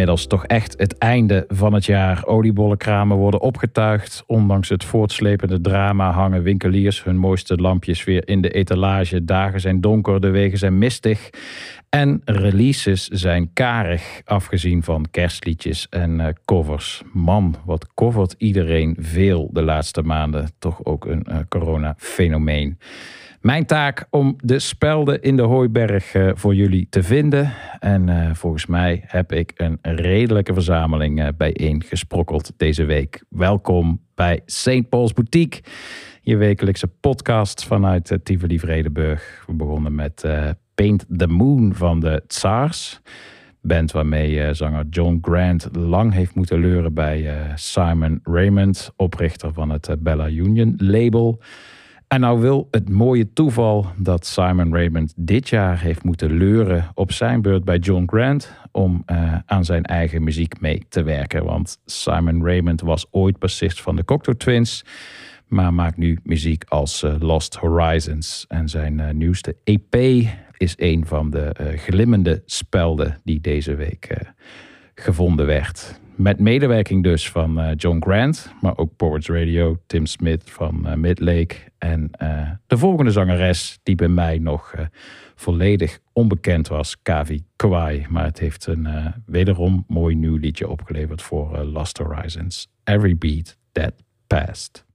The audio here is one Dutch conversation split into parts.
inmiddels toch echt het einde van het jaar. Oliebollenkramen worden opgetuigd. Ondanks het voortslepende drama hangen winkeliers hun mooiste lampjes weer in de etalage. Dagen zijn donker, de wegen zijn mistig. En releases zijn karig, afgezien van kerstliedjes en eh, covers. Man, wat covert iedereen veel de laatste maanden. Toch ook een uh, corona-fenomeen. Mijn taak om de spelden in de Hooiberg uh, voor jullie te vinden. En uh, volgens mij heb ik een redelijke verzameling uh, bijeen gesprokkeld deze week. Welkom bij St. Paul's Boutique, je wekelijkse podcast vanuit Tivoli Vredenburg. We begonnen met Paint the Moon van de Tsars. Band waarmee zanger John Grant lang heeft moeten leuren bij Simon Raymond, oprichter van het Bella Union label. En nou wil het mooie toeval dat Simon Raymond dit jaar heeft moeten leuren op zijn beurt bij John Grant om uh, aan zijn eigen muziek mee te werken. Want Simon Raymond was ooit bassist van de Cocteau Twins, maar maakt nu muziek als uh, Lost Horizons. En zijn uh, nieuwste EP is een van de glimmende spelden die deze week gevonden werd. Met medewerking dus van uh, John Grant, maar ook Poets Radio, Tim Smith van uh, Midlake. En uh, de volgende zangeres, die bij mij nog volledig onbekend was, Kavi Kwai. Maar het heeft een wederom mooi nieuw liedje opgeleverd voor Lost Horizons. Every Beat That Passed.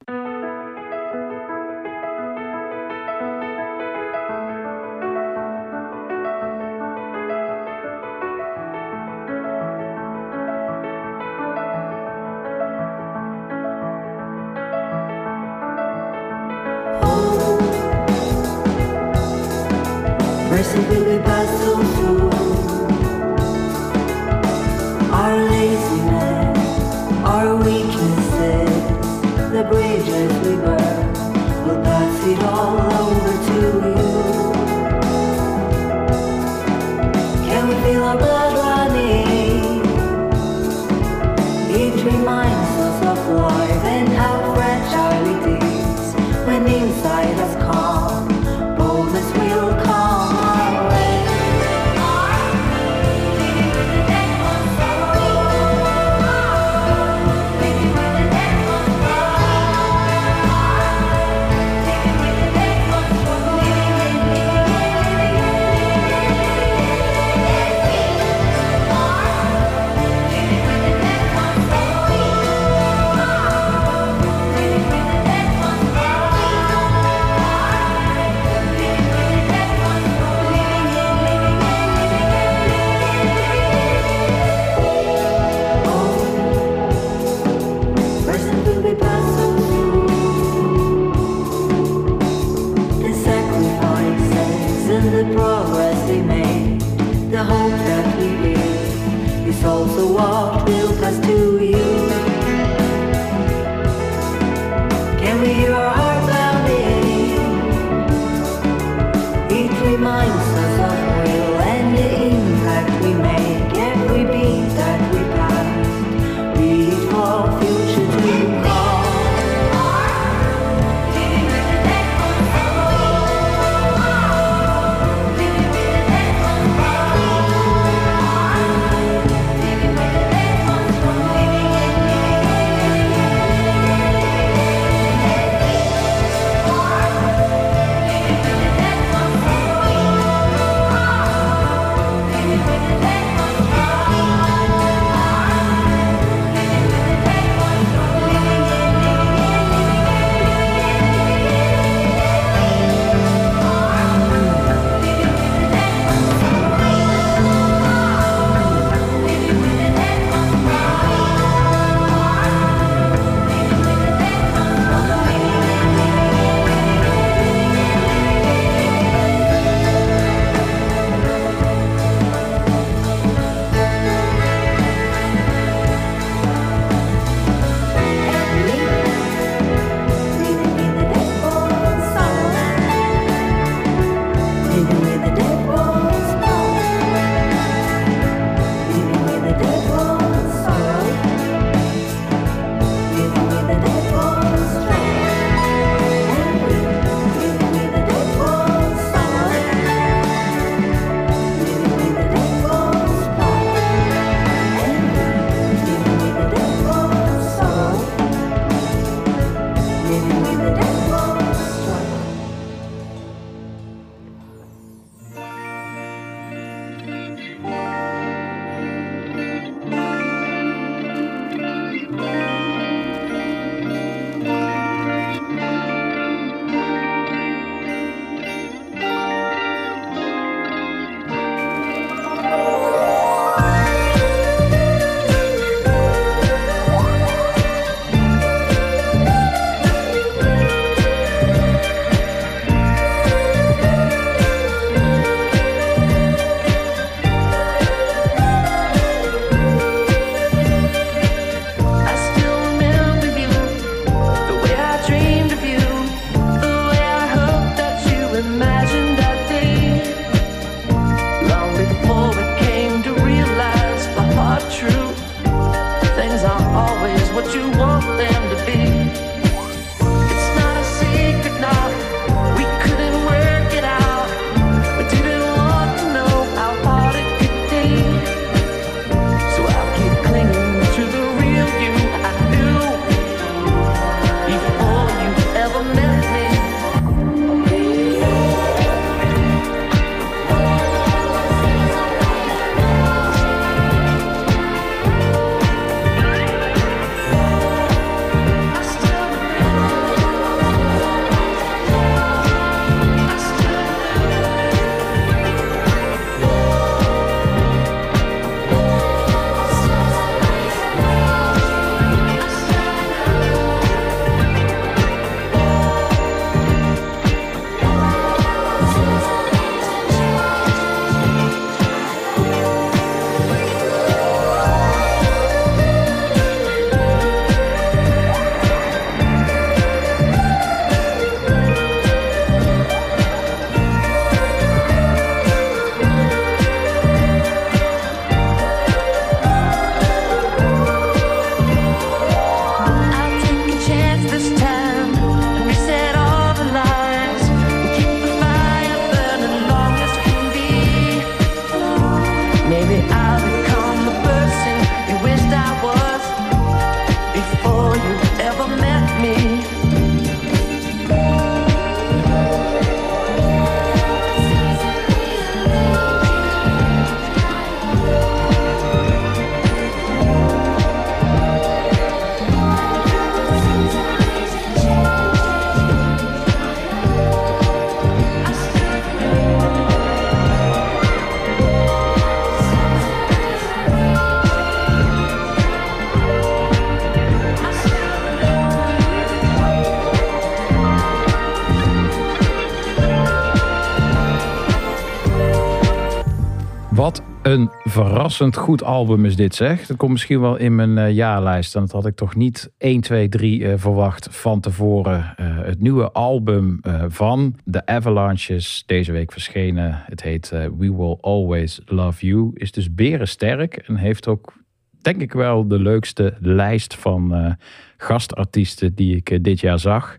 Verrassend goed album is dit zeg. Dat komt misschien wel in mijn uh, jaarlijst. En dat had ik toch niet 1, 2, 3 verwacht van tevoren. Uh, het nieuwe album uh, van The Avalanches, deze week verschenen. Het heet We Will Always Love You. Is dus berensterk en heeft ook denk ik wel de leukste lijst van gastartiesten die ik dit jaar zag.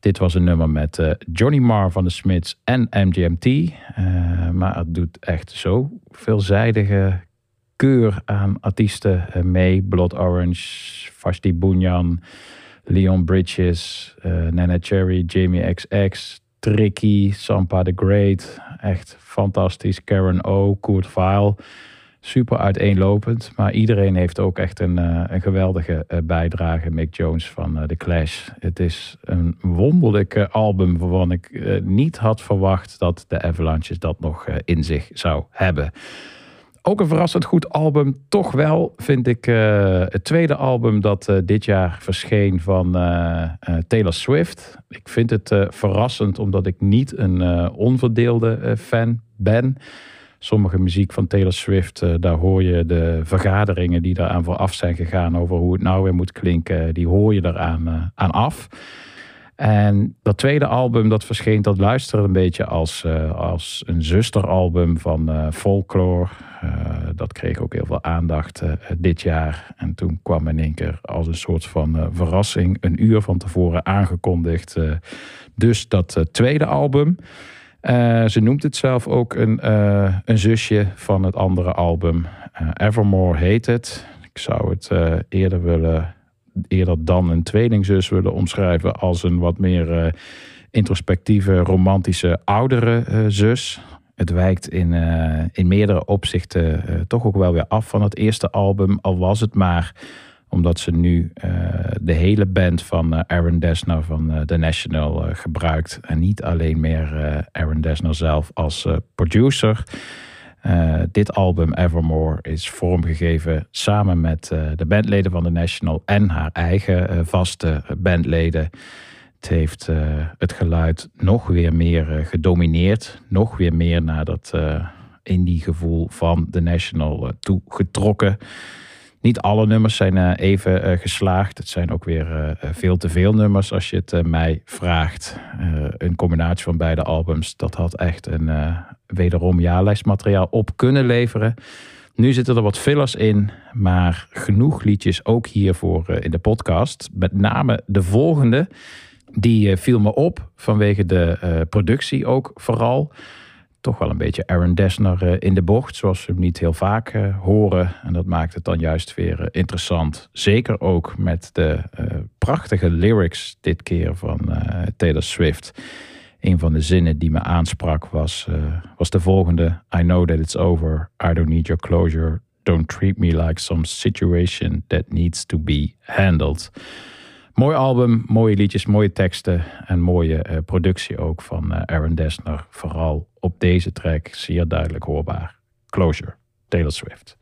Dit was een nummer met uh, Johnny Marr van de Smiths en MGMT. Eh, maar het doet echt zo veelzijdige keur aan artiesten uh, mee. Blood Orange, Vashti Bunyan, Leon Bridges, Nana Cherry, Jamie XX, Tricky, Sampa the Great. Echt fantastisch. Karen O, Kurt Vile super uiteenlopend. Maar iedereen heeft ook echt een, uh, een geweldige uh, bijdrage. Mick Jones van uh, The Clash. Het is een wonderlijk album waarvan ik niet had verwacht dat de Avalanches dat nog in zich zou hebben. Ook een verrassend goed album. Toch wel vind ik het tweede album dat dit jaar verscheen van Taylor Swift. Ik vind het verrassend omdat ik niet een onverdeelde fan ben sommige muziek van Taylor Swift, uh, daar hoor je de vergaderingen die eraan vooraf zijn gegaan over hoe het nou weer moet klinken, die hoor je eraan uh, aan af. En dat tweede album dat verscheen, dat luisterde een beetje als, uh, als een zusteralbum van Folklore. dat kreeg ook heel veel aandacht dit jaar. En toen kwam in één keer als een soort van verrassing, een uur van tevoren aangekondigd. dus dat tweede album. Uh, ze noemt het zelf ook een, uh, een zusje van het andere album. Uh, Evermore heet het. Ik zou het eerder willen, eerder dan een tweelingzus willen omschrijven als een wat meer introspectieve, romantische, oudere zus. Het wijkt in, in meerdere opzichten toch ook wel weer af van het eerste album, al was het maar omdat ze nu uh, de hele band van uh, Aaron Dessner van uh, The National gebruikt. En niet alleen meer Aaron Dessner zelf als producer. dit album Evermore is vormgegeven samen met de bandleden van The National en haar eigen vaste bandleden. Het heeft het geluid nog weer meer gedomineerd. Nog weer meer naar dat indie gevoel van The National toegetrokken. Niet alle nummers zijn uh, even uh, geslaagd. Het zijn ook weer uh, veel te veel nummers als je het mij vraagt. een combinatie van beide albums, dat had echt een wederom jaarlijstmateriaal op kunnen leveren. Nu zitten er wat fillers in, maar genoeg liedjes ook hiervoor in de podcast. Met name de volgende, die viel me op vanwege de productie ook vooral toch wel een beetje Aaron Dessner eh, in de bocht, zoals we hem niet heel vaak eh, horen. En dat maakt het dan juist weer eh, interessant. Zeker ook met de prachtige lyrics dit keer van Taylor Swift. Een van de zinnen die me aansprak was, was de volgende. I know that it's over. I don't need your closure. Don't treat me like some situation that needs to be handled. Mooi album, mooie liedjes, mooie teksten en mooie uh, productie ook van uh, Aaron Dessner. Vooral op deze track zeer duidelijk hoorbaar. Closure, Taylor Swift.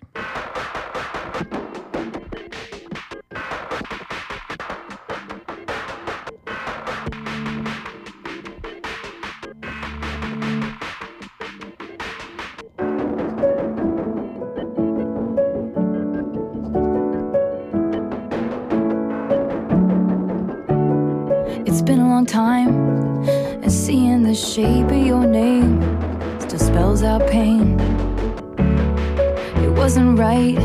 Time and seeing the shape of your name still spells out pain. It wasn't right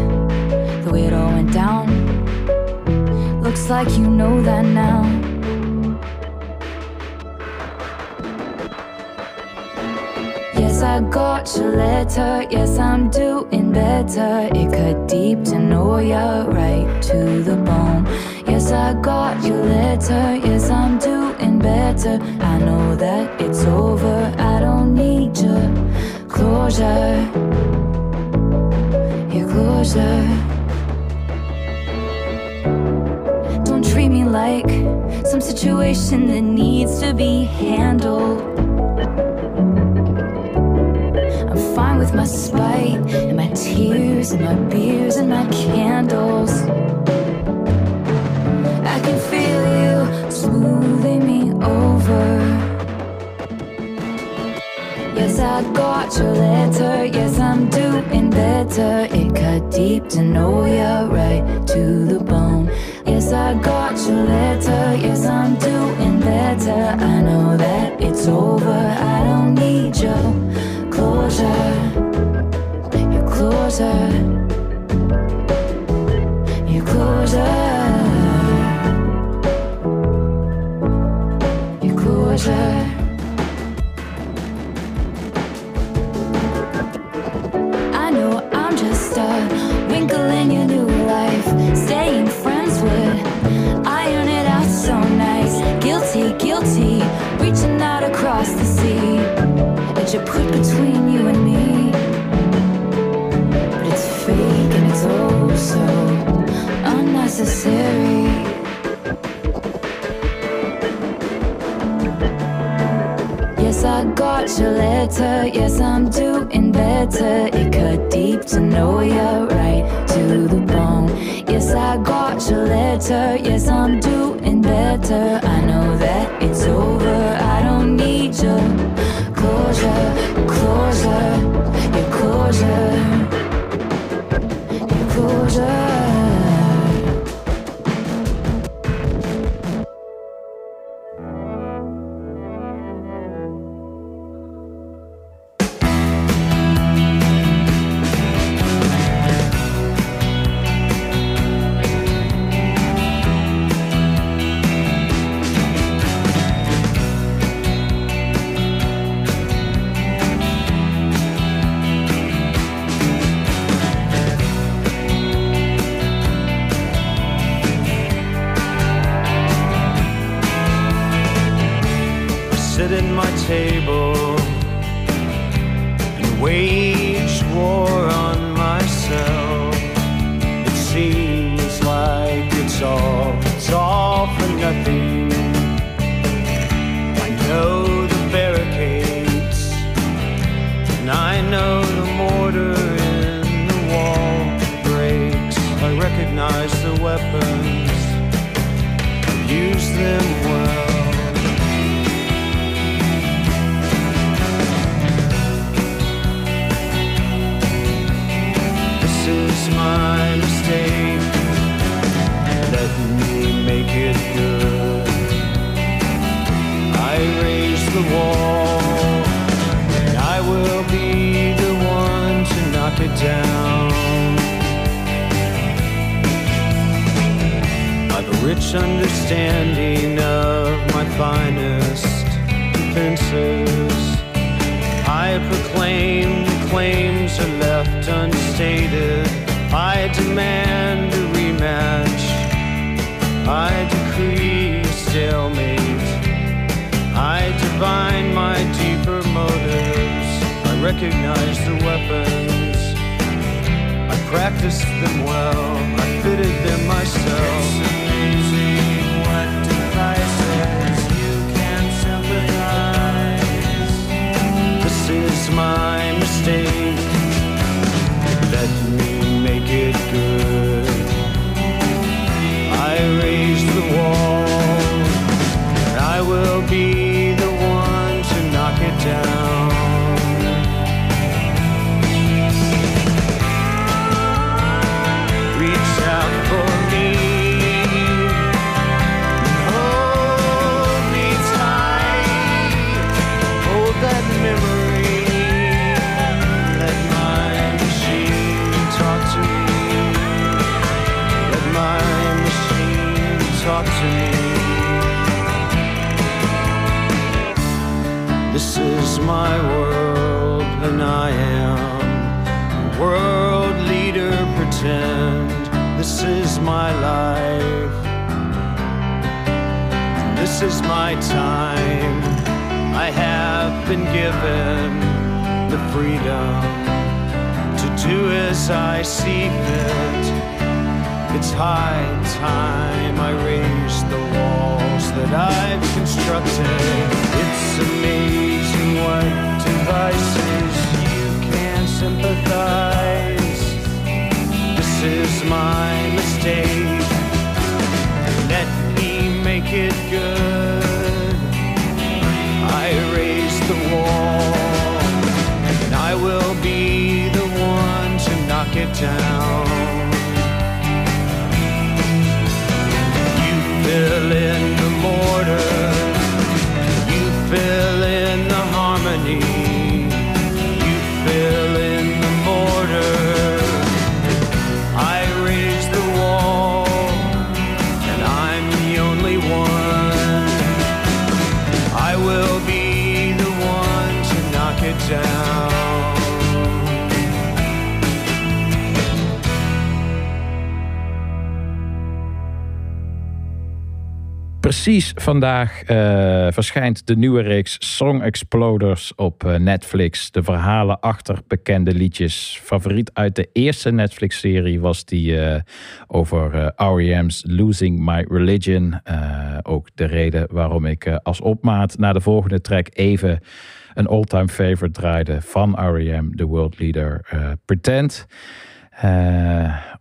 the way it all went down. Looks like you know that now. Yes, I got your letter. Yes, I'm doing better. It cut deep to know you're right to the bone. Yes, I got your letter. Yes, better. I know that it's over. I don't need your closure. Your closure. Don't treat me like some situation that needs to be handled. I'm fine with my spite and my tears and my beers and my candles. I can feel you smoothing over. Yes, I got your letter. Yes, I'm doing better. It cut deep to know you right to the bone. Yes, I got your letter. Yes, I'm doing better. I know that it's over. I don't need your closure. Your closure. Your closure. I know I'm just a wrinkle in your new life. Staying friends would iron it out so nice. Guilty, guilty, reaching out across the sea that you put between Got your letter. Yes, I'm doing better. It cut deep to know you right to the bone. Yes, I got your letter. Yes, I'm doing better. I know that it's over. I don't need your closure, closure, your closure, your closure. This is my time. I have been given the freedom to do as I see fit. It's high time I raise the walls that I've constructed. It's amazing what devices you can sympathize. This is my mistake. Let make it good. I raise the wall, and I will be the one to knock it down. You fill in the mortar. Precies vandaag eh, verschijnt de nieuwe reeks Song Exploders op eh, Netflix. De verhalen achter bekende liedjes. Favoriet uit de eerste Netflix-serie was die eh, over R.E.M's Losing My Religion. Ook de reden waarom ik als opmaat naar de volgende track even een all-time favorite draaide van R.E.M., de world leader Pretend.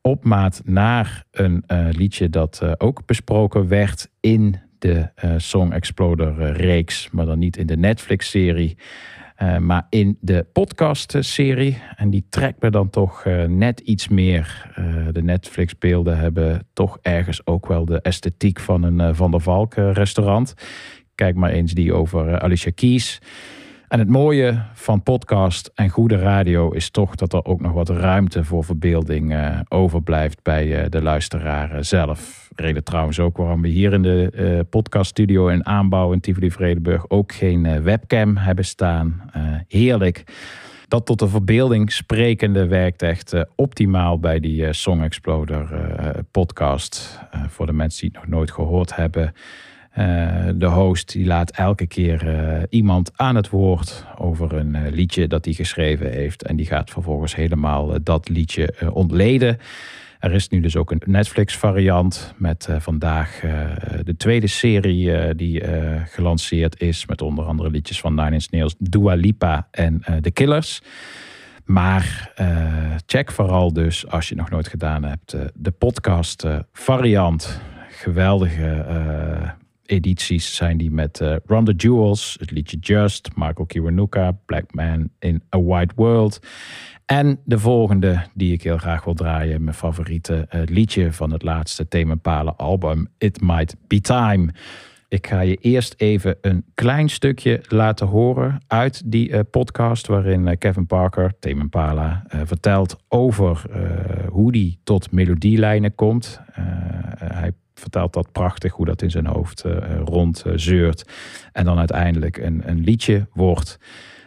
Opmaat naar een liedje dat ook besproken werd in de eh, Song Exploder eh, reeks, maar dan niet in de Netflix-serie, eh, maar in de podcast-serie. En die trekt me dan toch net iets meer. De Netflix-beelden hebben toch ergens ook wel de esthetiek van een Van der Valk eh, restaurant. Kijk maar eens die over Alicia Keys. En het mooie van podcast en goede radio is toch dat er ook nog wat ruimte voor verbeelding eh, overblijft bij eh, de luisteraar eh, zelf. Reden trouwens ook waarom we hier in de podcaststudio in aanbouw in Tivoli Vredenburg ook geen webcam hebben staan. Heerlijk. Dat tot de verbeelding sprekende werkt echt optimaal bij die Song Exploder podcast. Voor de mensen die het nog nooit gehoord hebben. Eh, de host die laat elke keer eh, iemand aan het woord over een eh, liedje dat hij geschreven heeft. En die gaat vervolgens helemaal dat liedje ontleden. Er is nu dus ook een Netflix variant met vandaag de tweede serie die gelanceerd is. Met onder andere liedjes van Nine Inch Nails, Dua Lipa en The Killers. Maar check vooral dus, als je nog nooit gedaan hebt, de podcast eh, variant. Geweldige edities zijn die met eh Run the Jewels, het liedje Just, Michael Kiwanuka, Black Man in a White World. En de volgende die ik heel graag wil draaien, mijn favoriete eh, liedje van het laatste Impala album, It Might Be Time. Ik ga je eerst even een klein stukje laten horen uit die eh, podcast waarin eh, Kevin Parker, Tame Impala, eh, vertelt over eh, hoe die tot melodielijnen komt. Eh, hij vertelt dat prachtig, hoe dat in zijn hoofd eh, rond eh, zeurt. En dan uiteindelijk een, een liedje wordt.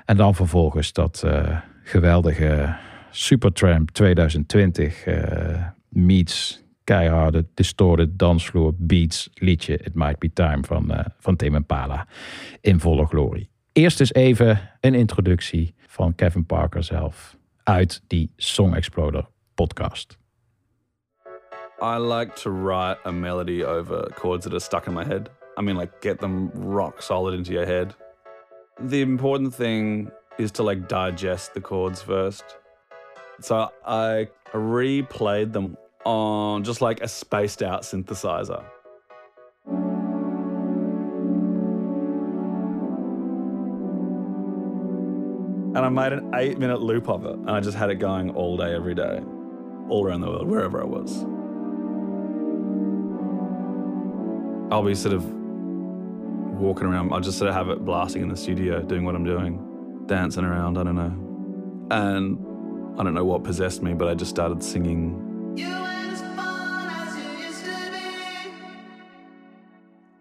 En dan vervolgens dat eh, geweldige Supertramp 2020 eh, meets keiharde, distorted dansvloer beats liedje It Might Be Time van, eh van Tame Impala in volle glorie. Eerst eens even een introductie van Kevin Parker zelf uit die Song Exploder podcast. I like to write a melody over chords that are stuck in my head. I mean, like, get them rock solid into your head. The important thing is to, like, digest the chords first. So I replayed them on just like a spaced out synthesizer. And I made an eight minute loop of it, and I just had it going all day, every day, all around the world, wherever I was. I'll be sort of walking around. I'll just sort of have it blasting in the studio, doing what I'm doing, dancing around. I don't know. And I don't know what possessed me, but I just started singing.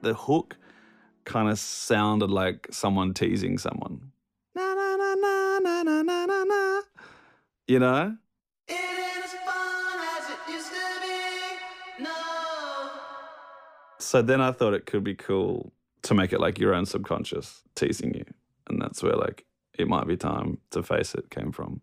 The hook kind of sounded like someone teasing someone. Na, na, na, you know? So then I thought it could be cool to make it like your own subconscious teasing you. And that's where like it might be time to face it came from.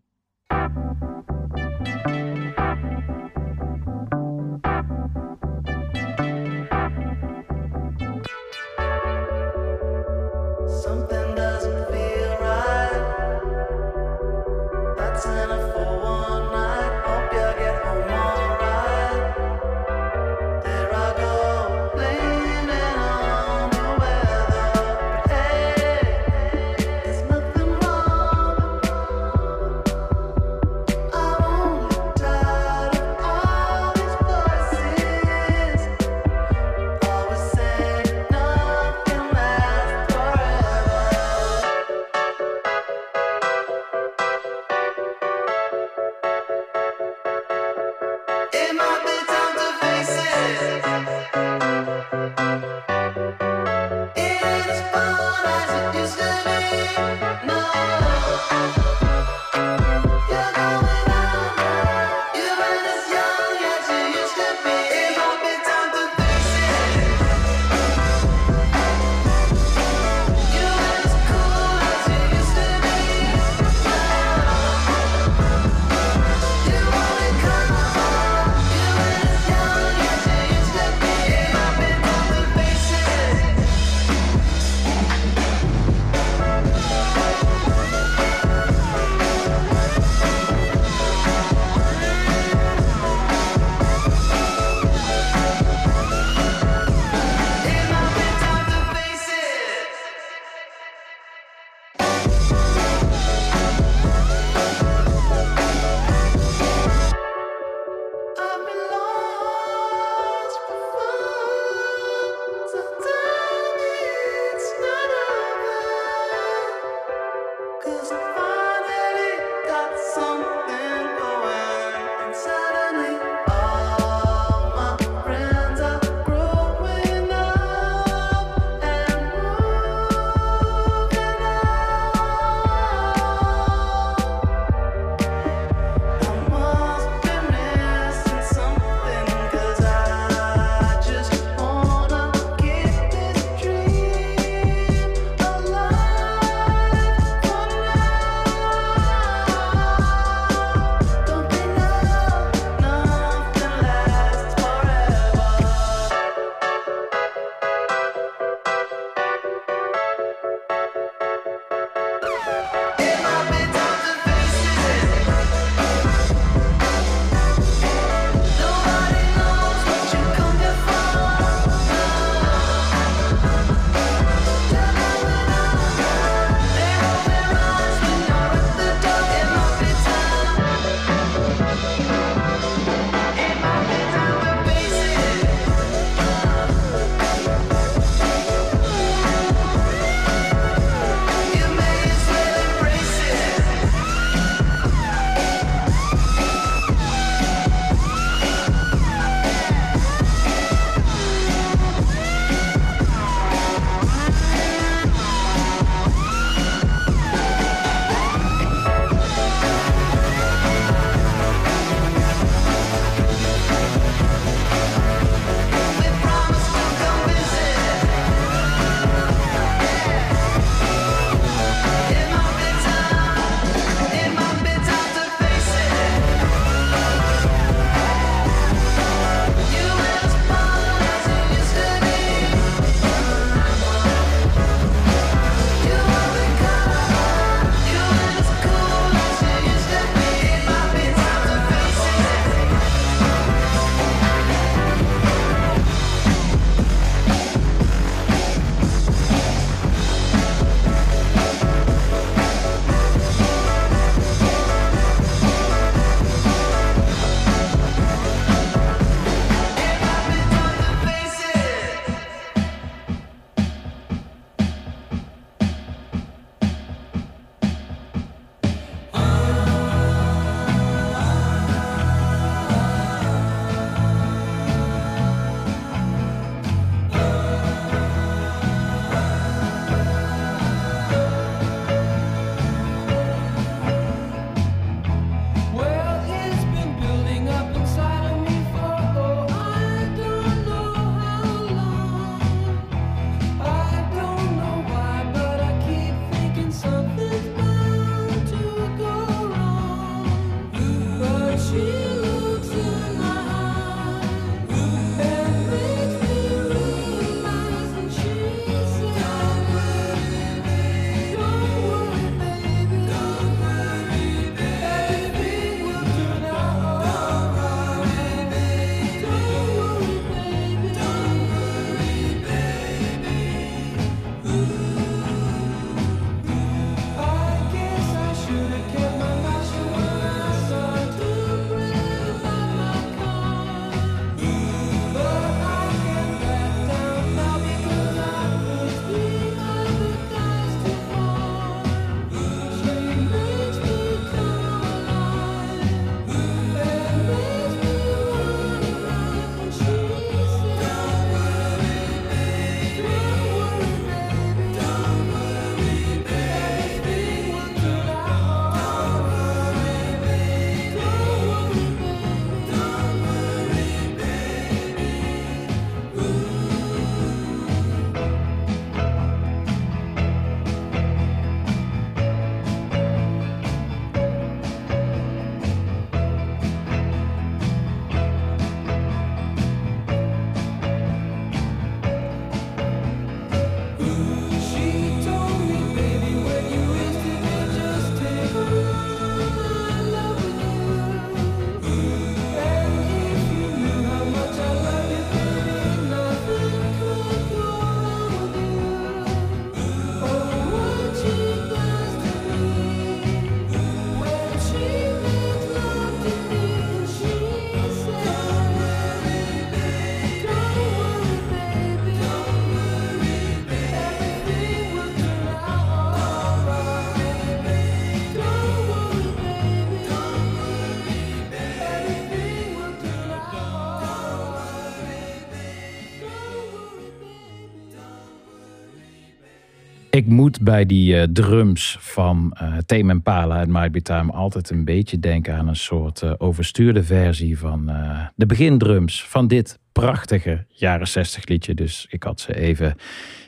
Ik moet bij die eh, drums van uh, Tame Impala en Might Be Time altijd een beetje denken aan een soort uh, overstuurde versie van de begindrums van dit prachtige jaren 60 liedje. Dus ik had ze even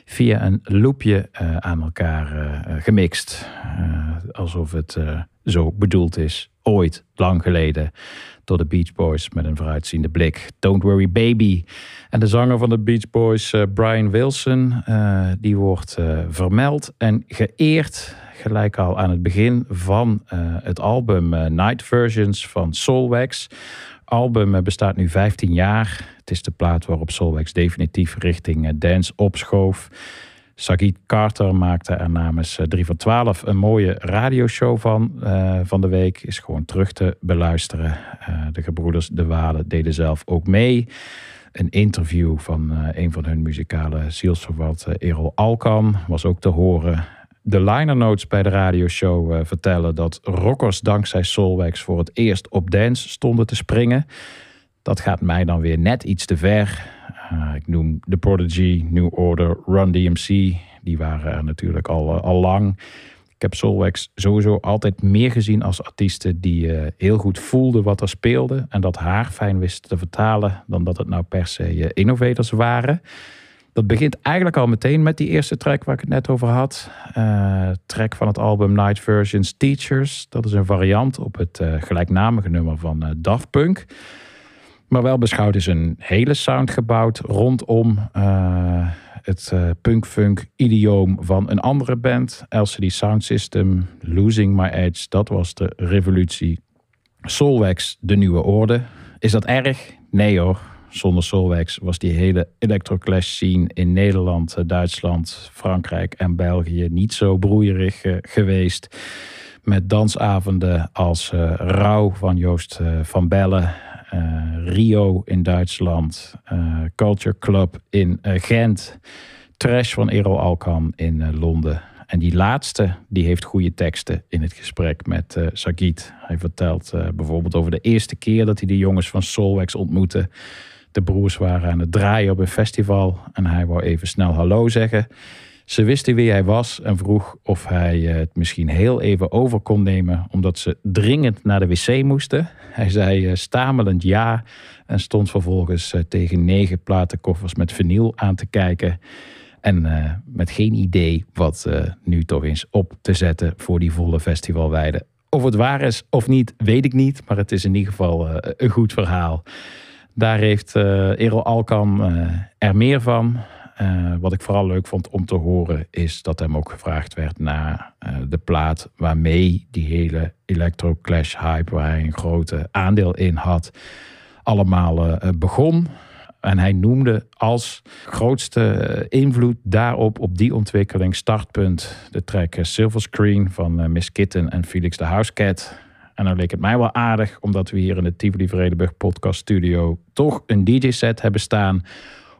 via een loopje aan elkaar gemixt. alsof het zo bedoeld is, ooit, lang geleden door de Beach Boys met een vooruitziende blik. Don't Worry Baby. En de zanger van de Beach Boys, uh, Brian Wilson, uh, die wordt uh, vermeld en geëerd. Gelijk al aan het begin van het album Night Versions van Soulwax. album bestaat nu 15 jaar. Het is de plaat waarop Soulwax definitief richting dance opschoof. Sagit Carter maakte er namens 3 voor 12 een mooie radioshow van. Uh, van de week is gewoon terug te beluisteren. Uh, de gebroeders De Walen deden zelf ook mee. Een interview van een van hun muzikale zielsverwanten, Errol Alkan, was ook te horen. De liner notes bij de radioshow vertellen dat rockers dankzij Soulwax voor het eerst op dance stonden te springen. Dat gaat mij dan weer net iets te ver. Uh, ik noem The Prodigy, New Order, Run DMC. Die waren er natuurlijk al, uh, al lang. Ik heb Soulwax sowieso altijd meer gezien als artiesten die uh, heel goed voelden wat er speelde. En dat haar fijn wisten te vertalen dan dat het nou per se innovators waren. Dat begint eigenlijk al meteen met die eerste track waar ik het net over had. track van het album Night Versions Teachers. Dat is een variant op het gelijknamige nummer van Daft Punk. Maar wel beschouwd is een hele sound gebouwd rondom uh, het uh, punk-funk idioom van een andere band. LCD Sound System, Losing My Edge, dat was de revolutie. Soulwax, de nieuwe orde. Is dat erg? Nee hoor. Zonder Soulwax was die hele electroclash scene in Nederland, eh, Duitsland, Frankrijk en België niet zo broeierig geweest. Met dansavonden als uh, Rauw van Joost van Bellen Rio in Duitsland, uh, Culture Club in uh, Gent, Trash van Errol Alkan in Londen. En die laatste, die heeft goede teksten in het gesprek met uh, Sagit. Hij vertelt bijvoorbeeld over de eerste keer dat hij de jongens van Soulwax ontmoette. De broers waren aan het draaien op een festival en hij wou even snel hallo zeggen. Ze wisten wie hij was en vroeg of hij het misschien heel even over kon nemen, omdat ze dringend naar de wc moesten. Hij zei uh, stamelend ja en stond vervolgens uh, tegen negen platenkoffers met vinyl aan te kijken. En met geen idee wat nu toch eens op te zetten voor die volle festivalweide. Of het waar is of niet, weet ik niet. Maar het is in ieder geval een goed verhaal. Daar heeft Errol Alkan er meer van. Uh, wat ik vooral leuk vond om te horen is dat hem ook gevraagd werd naar uh, de plaat waarmee die hele Electro Clash hype, waar hij een grote aandeel in had, allemaal uh, begon. En hij noemde als grootste invloed daarop, op die ontwikkeling, startpunt, de track Silver Screen van Miss Kitten en Felix de Housecat. En dan leek het mij wel aardig, omdat we hier in de Tivoli Vredenburg podcast studio toch een DJ-set hebben staan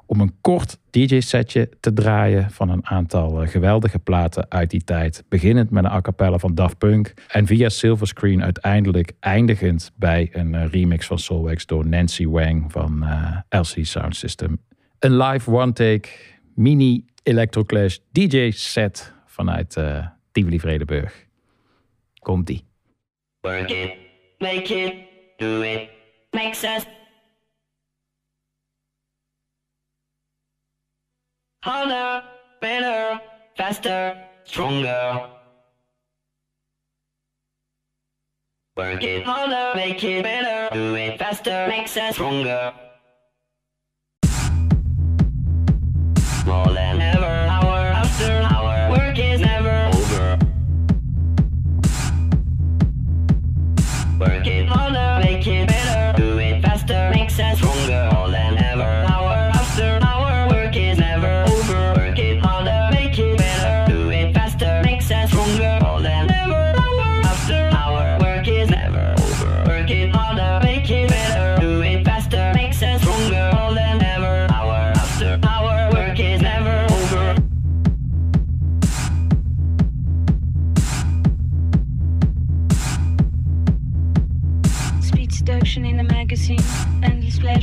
om een kort DJ-setje te draaien van een aantal eh, geweldige platen uit die tijd. Beginnend met een a cappella van Daft Punk en via Silverscreen uiteindelijk eindigend bij een eh, remix van Soulwax door Nancy Wang van eh, LC Sound System. Een live one-take mini Electroclash DJ-set vanuit uh, Tivoli Vredenburg. Komt-ie. Work it, make it, do it, makes us harder, better, faster, stronger. Work it harder, make it better, do it faster, makes us stronger. More than ever, hour after hour, work is never over. Work it harder, make it better, do it faster, makes us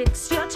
It's your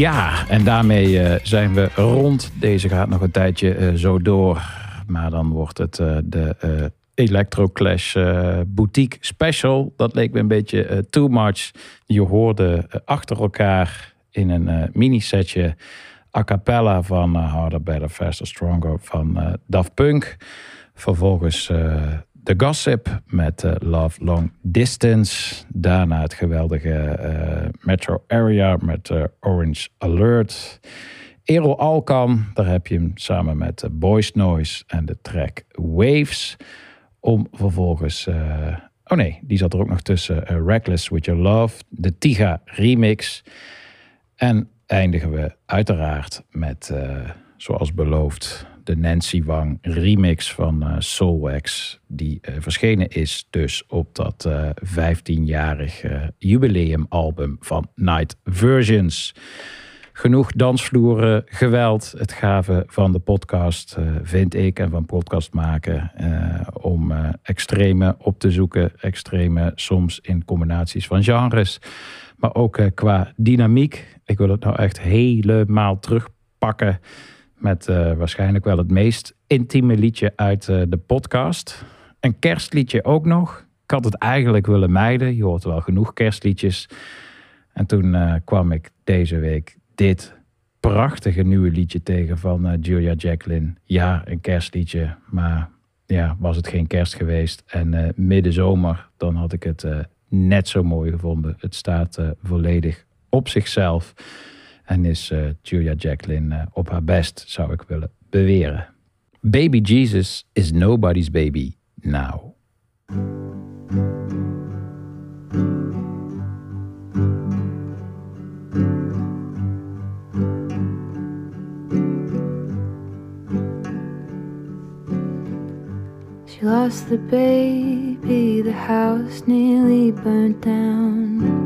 Ja, en daarmee eh, zijn we rond. Deze gaat nog een tijdje eh, zo door. Maar dan wordt het eh, de eh Electroclash Boutique Special. Dat leek me een beetje too much. Je hoorde achter elkaar in een mini-setje a cappella van Harder, Better, Faster, Stronger van Daft Punk. Vervolgens The Gossip met eh, Love Long Distance. Daarna het geweldige eh, Metro Area met eh, Orange Alert. Erol Alkan, daar heb je hem samen met Boys Noise en de track Waves. Om vervolgens... oh nee, die zat er ook nog tussen. Reckless With Your Love, de Tiga remix. En eindigen we uiteraard met, zoals beloofd, de Nancy Wang remix van eh, Soulwax. Die eh, verschenen is dus op dat eh 15-jarig eh, jubileumalbum van Night Versions. Genoeg dansvloeren, geweld. Het gave van de podcast vind ik en van podcast maken. om extreme op te zoeken. Extreme soms in combinaties van genres. Maar ook qua dynamiek. Ik wil het nou echt helemaal terugpakken. Met eh, waarschijnlijk wel het meest intieme liedje uit eh, de podcast. Een kerstliedje ook nog. Ik had het eigenlijk willen mijden. Je hoort wel genoeg kerstliedjes. En toen eh, kwam ik deze week dit prachtige nieuwe liedje tegen van Julia Jacqueline. Ja, een kerstliedje, maar ja, was het geen kerst geweest. En midden zomer, dan had ik het net zo mooi gevonden. Het staat volledig op zichzelf. En is eh, Julia Jacqueline eh, op haar best, zou ik willen beweren. Baby Jesus is nobody's baby now. She lost the baby, the house nearly burnt down.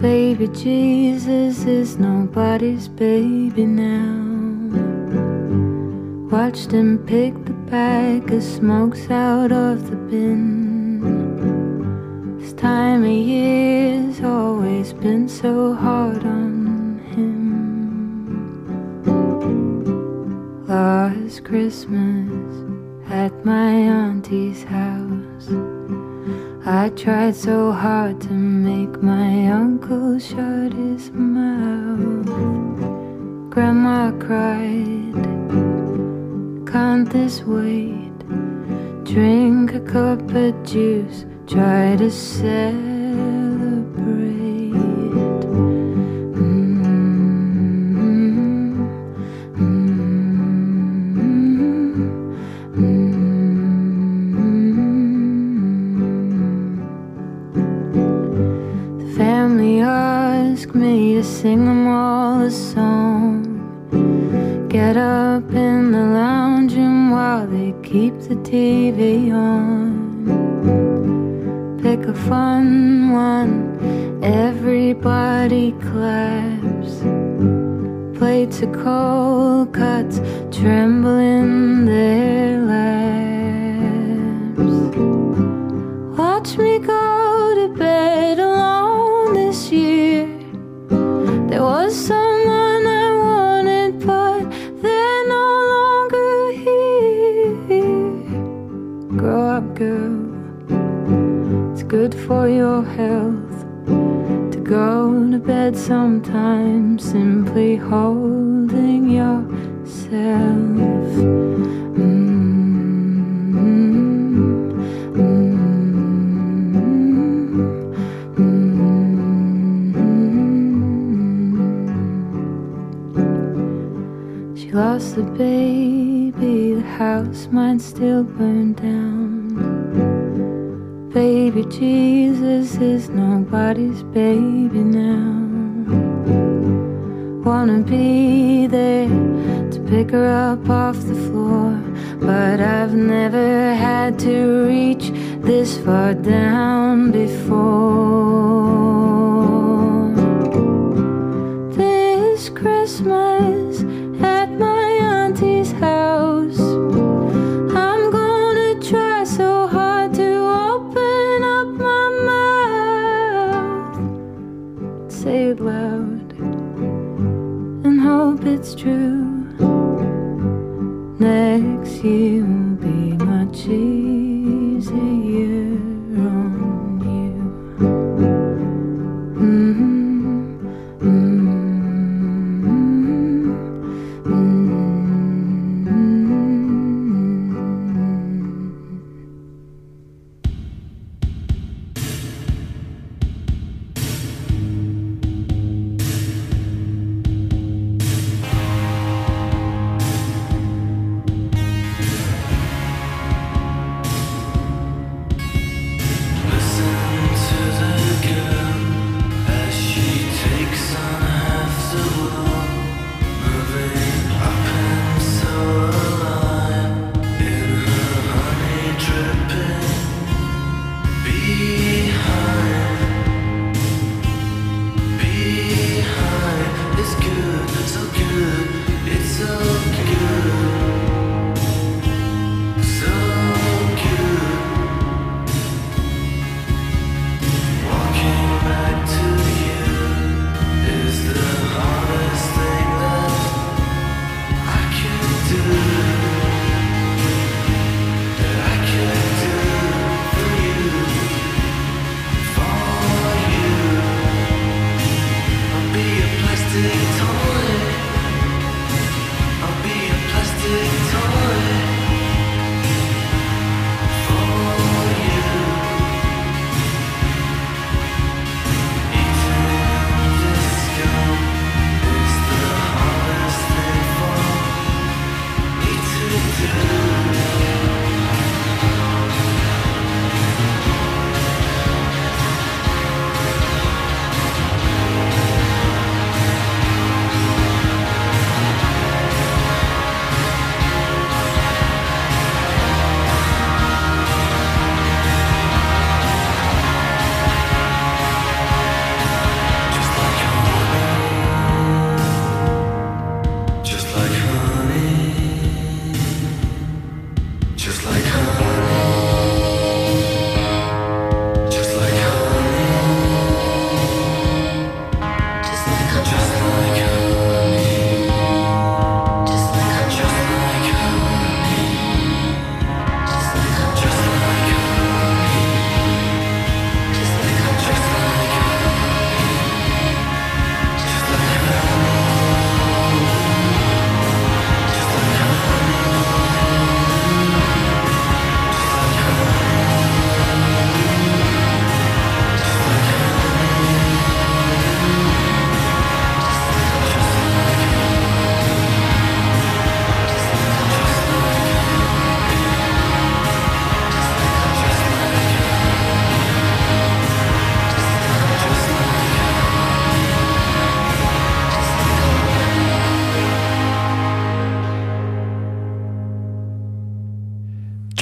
Baby Jesus is nobody's baby now. Watched him pick the bag of smokes out of the bin. This time of year's always been so hard on him. Last Christmas at my auntie's house. I tried so hard to make my uncle shut his mouth. Grandma cried, Can't this wait? Drink a cup of juice, try to celebrate.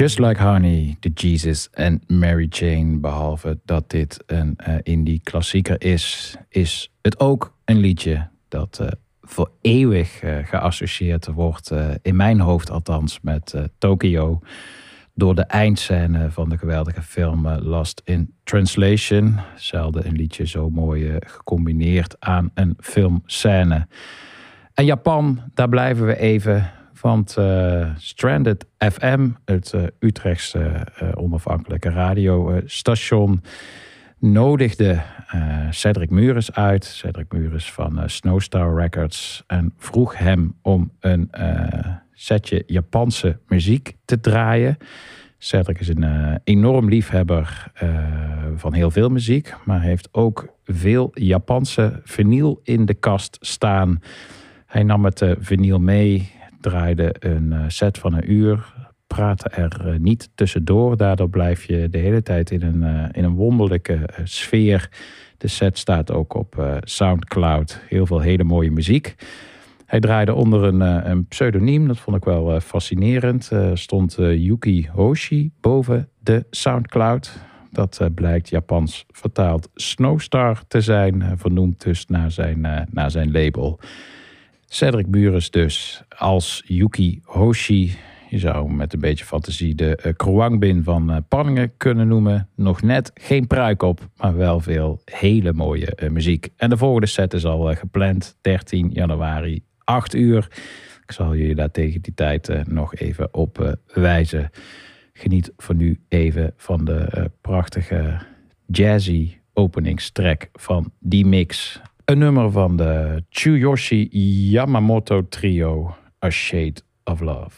Just Like Honey, The Jesus en Mary Jane. Behalve dat dit een eh, indie klassieker is, is het ook een liedje dat eh, voor eeuwig eh, geassocieerd wordt, in mijn hoofd althans, met Tokyo. Door de eindscène van de geweldige film Lost in Translation. Zelden een liedje zo mooi gecombineerd aan een filmscène. En Japan, daar blijven we even. Want eh, Stranded FM, het eh, Utrechtse eh, onafhankelijke radiostation, nodigde Cedric Mures uit. Cedric Mures van Snowstar Records. En vroeg hem om een setje Japanse muziek te draaien. Cedric is een enorm liefhebber van heel veel muziek. Maar heeft ook veel Japanse vinyl in de kast staan. Hij nam het eh, vinyl mee, draaide een eh, set van een uur, praatte er eh, niet tussendoor. Daardoor blijf je de hele tijd in een, eh, in een wonderlijke sfeer. De set staat ook op Soundcloud. Heel veel hele mooie muziek. Hij draaide onder een, een pseudoniem, dat vond ik wel fascinerend. Er stond Yuki Hoshi boven de Soundcloud. Dat blijkt Japans vertaald Snowstar te zijn, vernoemd dus naar zijn, naar zijn label. Cedric Bures dus als Yuki Hoshi. Je zou met een beetje fantasie de uh, van uh, Panningen kunnen noemen. Nog net geen pruik op, maar wel veel hele mooie eh, muziek. En de volgende set is al gepland, 13 januari, 8 uur. Ik zal jullie daar tegen die tijd nog even op wijzen. Geniet voor nu even van de prachtige jazzy openingstrek van die mix. Een nummer van de Chuyoshi Yamamoto Trio, A Shade of Love.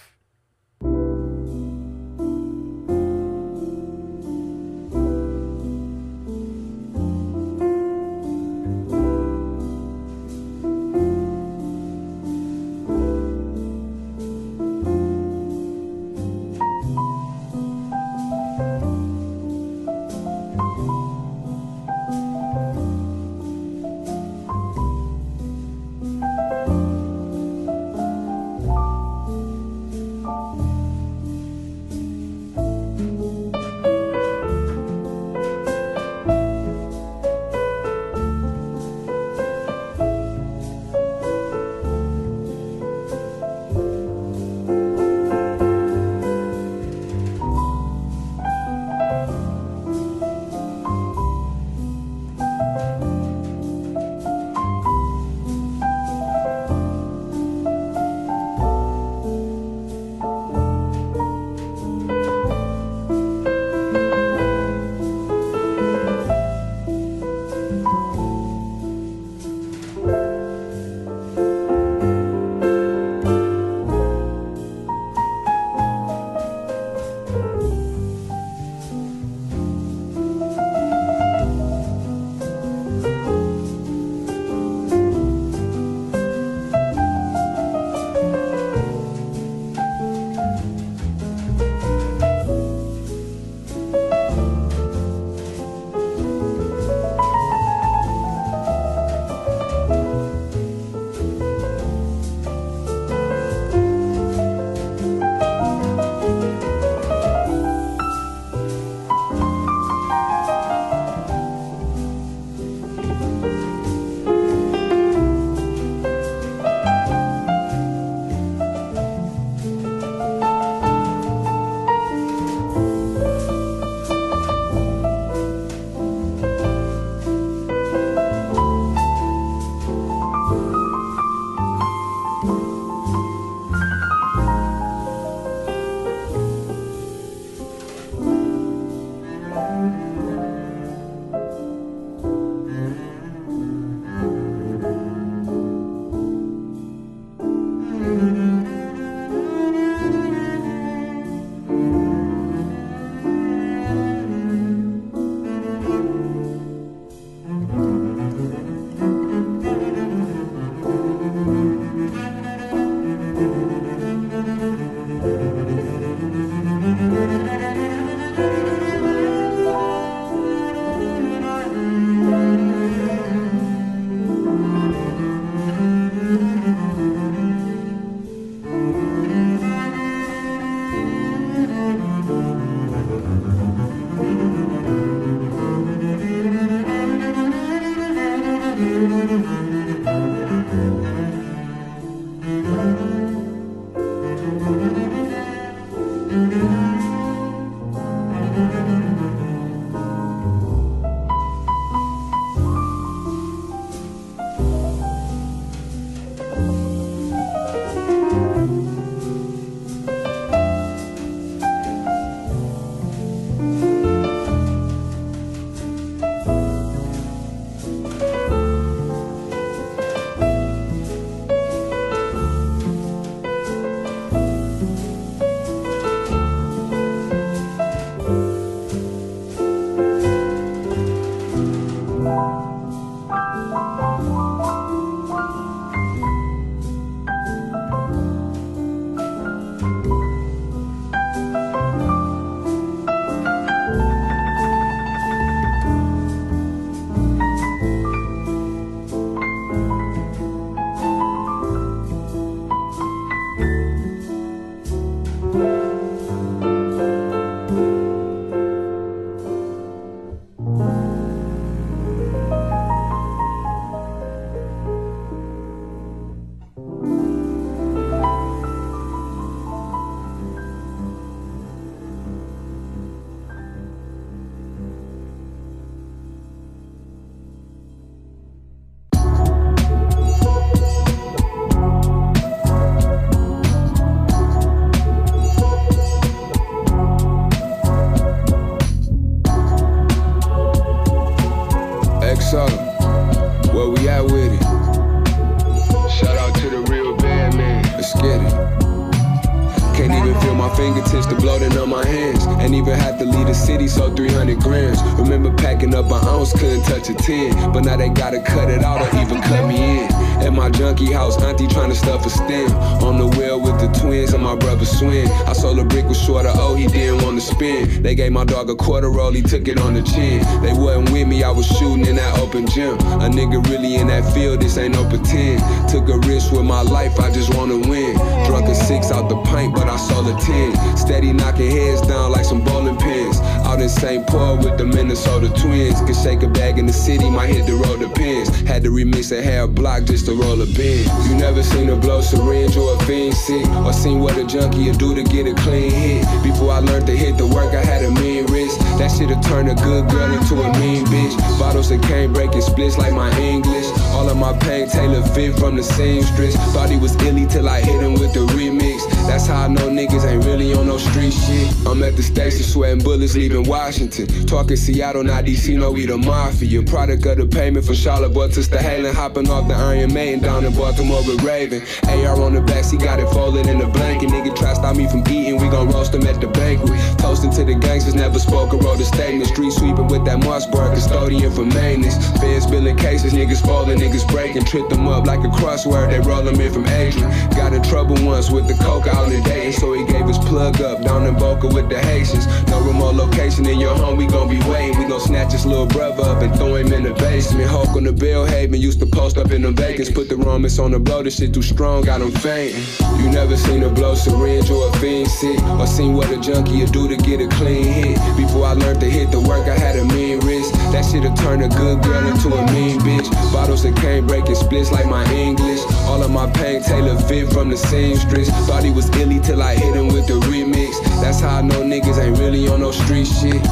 A quarter roll, he took it on the chin. They wasn't with me, I was shooting in that open gym. A nigga really in that field, this ain't no pretend. Took a risk with my life, I just wanna win. Drunk a six out the pint, but I saw a 10. Steady knocking heads down like some bowling pins. Out in St. Paul with the Minnesota Twins. Could shake a bag in the city, might hit the road pins Had to remix a hair block just to roll a bin. You never seen a blow syringe or a fiend sick. Or seen what a junkie would do to get a clean hit. Before I learned to hit the work, I had a mean wrist. That shit'll turn a good girl into a mean bitch. Bottles that came breaking splits like my English. All of my pain Taylor fit from the seamstress. Thought he was illy till I hit him with the remix. That's how I know niggas ain't really on no street shit. I'm at the station sweating bullets leaving Washington. Talking Seattle, not DC, no we the mafia. Product of the payment from Charlotte, but to Halen hopping off the Iron Maiden down in Baltimore with Raven. AR on the back, he got it folded in a blanket. Nigga try to stop me from eating, we gon' roast him at the banquet. Toasting to the gangsters, never spoke or wrote a statement. Street sweeping with that Mossberg, custodian for maintenance. Feds billing cases, niggas niggas breaking. Trip them up like a crossword, they roll them in from Asia. Got in trouble once with the coke out in Dayton, so he gave his plug up down in Boca with the Haitians. No remote location in your home, we gon' be waiting. We gon' snatch his little brother up and throw him in the basement. Hulk on the Bill Haven used to post up in the Vegas. Put the Romans on the blow, this shit too strong, got him fainting. You never seen a blow syringe or a fiend sick, or seen what a junkie would do to get a clean hit. Before I learned to hit the work, I had a mean wrist. That shit'll turn a good girl into a mean bitch. Bottles that came breaking splits like my English. All of my pain Taylor fit from the seamstress. Thought he was illy till I hit him with the remix. That's how I know niggas ain't really on no street shit.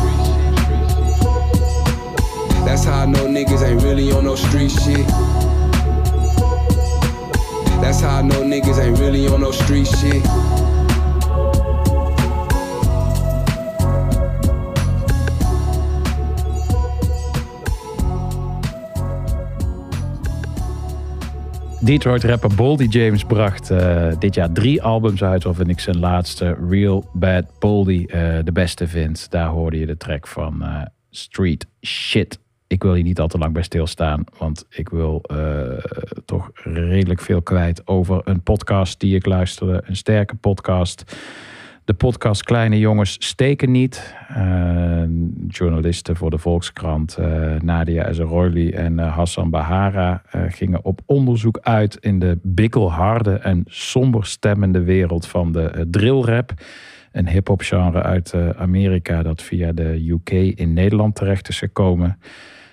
That's how I know niggas ain't really on no street shit. That's how I know niggas ain't really on no street shit. Detroit rapper Boldy James bracht eh, dit jaar drie albums uit, waarvan ik zijn laatste Real Bad Boldy eh, de beste vind. Daar hoorde je de track van eh, Street Shit. Ik wil hier niet al te lang bij stilstaan, want ik wil toch redelijk veel kwijt over een podcast die ik luisterde. Een sterke podcast. De podcast Kleine Jongens Steken Niet. Eh, journalisten voor de Volkskrant, eh, Nadia Ezerroili en eh, Hassan Bahara eh, gingen op onderzoek uit in de bikkelharde en somber stemmende wereld van de drillrap. Een hip-hop genre uit Amerika dat via de UK in Nederland terecht is gekomen.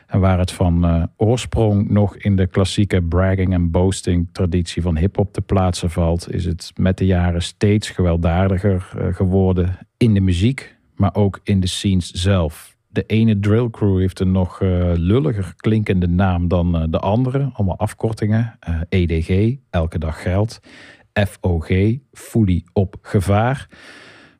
En waar het van eh, oorsprong nog in de klassieke bragging en boasting traditie van hip-hop te plaatsen valt, is het met de jaren steeds gewelddadiger eh, geworden in de muziek, maar ook in de scenes zelf. De ene drill crew heeft een nog eh, lulliger klinkende naam dan de andere, allemaal afkortingen. EDG, elke dag geld. FOG, fully op gevaar.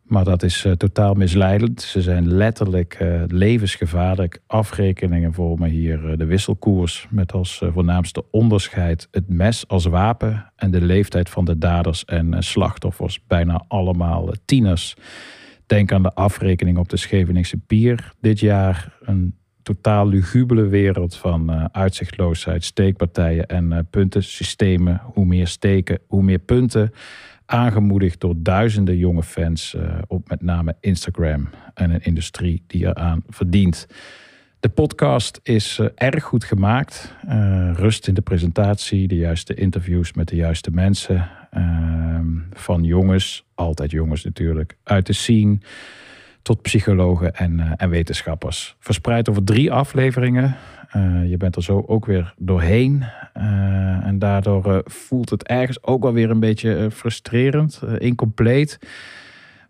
Maar dat is eh, totaal misleidend. Ze zijn letterlijk eh, levensgevaarlijk. Afrekeningen vormen hier eh, de wisselkoers. Met als voornaamste onderscheid het mes als wapen. En de leeftijd van de daders en slachtoffers. Bijna allemaal tieners. Denk aan de afrekening op de Scheveningse Pier dit jaar. Een totaal lugubele wereld van uitzichtloosheid, steekpartijen en puntensystemen. Hoe meer steken, hoe meer punten aangemoedigd door duizenden jonge fans eh, op met name Instagram en een industrie die eraan verdient. De podcast is eh, erg goed gemaakt. Eh, rust in de presentatie, de juiste interviews met de juiste mensen. Ehm, van jongens, altijd jongens natuurlijk, uit de scene tot psychologen en, en wetenschappers. Verspreid over drie afleveringen. Eh, je bent er zo ook weer doorheen. Eh, en daardoor eh, voelt het ergens ook wel weer een beetje frustrerend, incompleet.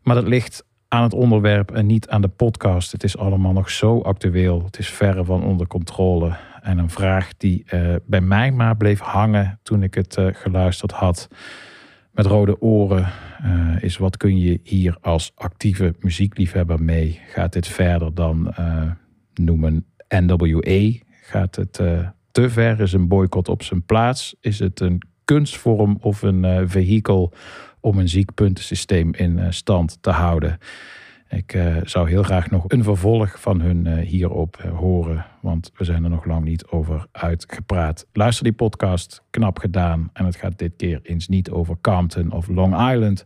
Maar dat ligt aan het onderwerp en niet aan de podcast. Het is allemaal nog zo actueel. Het is verre van onder controle. En een vraag die bij mij maar bleef hangen toen ik het geluisterd had met rode oren is wat kun je hier als actieve muziekliefhebber mee? Gaat dit verder dan noemen NWA? Gaat het eh, te ver? Is een boycott op zijn plaats? Is het een kunstvorm of een eh, vehikel om een ziekpuntensysteem in eh, stand te houden. Ik zou heel graag nog een vervolg van hun hierop horen, want we zijn er nog lang niet over uitgepraat. Luister die podcast, knap gedaan. En het gaat dit keer eens niet over Compton of Long Island,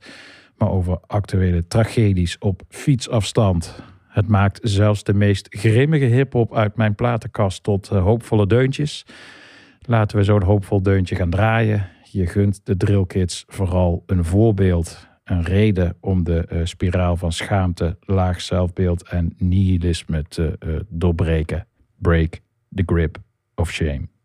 maar over actuele tragedies op fietsafstand. Het maakt zelfs de meest grimmige hip-hop uit mijn platenkast tot eh, hoopvolle deuntjes. Laten we zo'n hoopvol deuntje gaan draaien. Je gunt de drillkids vooral een voorbeeld. Een reden om de eh, spiraal van schaamte, laag zelfbeeld en nihilisme te eh, doorbreken. Break the grip of shame.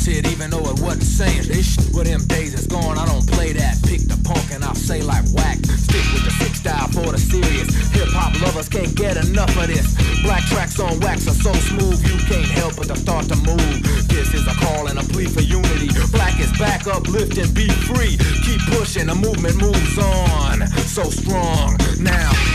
A cool dance hit, even though it wasn't saying this. shit. Well, them days is gone, I don't play that. Pick the punk and I'll say like whack. Stick with the six style for the serious. Hip hop lovers can't get enough of this. Black tracks on wax are so smooth, you can't help but to start to move. This is a call and a plea for unity. Black is back, uplift and be free. Keep pushing, the movement moves on. So strong now.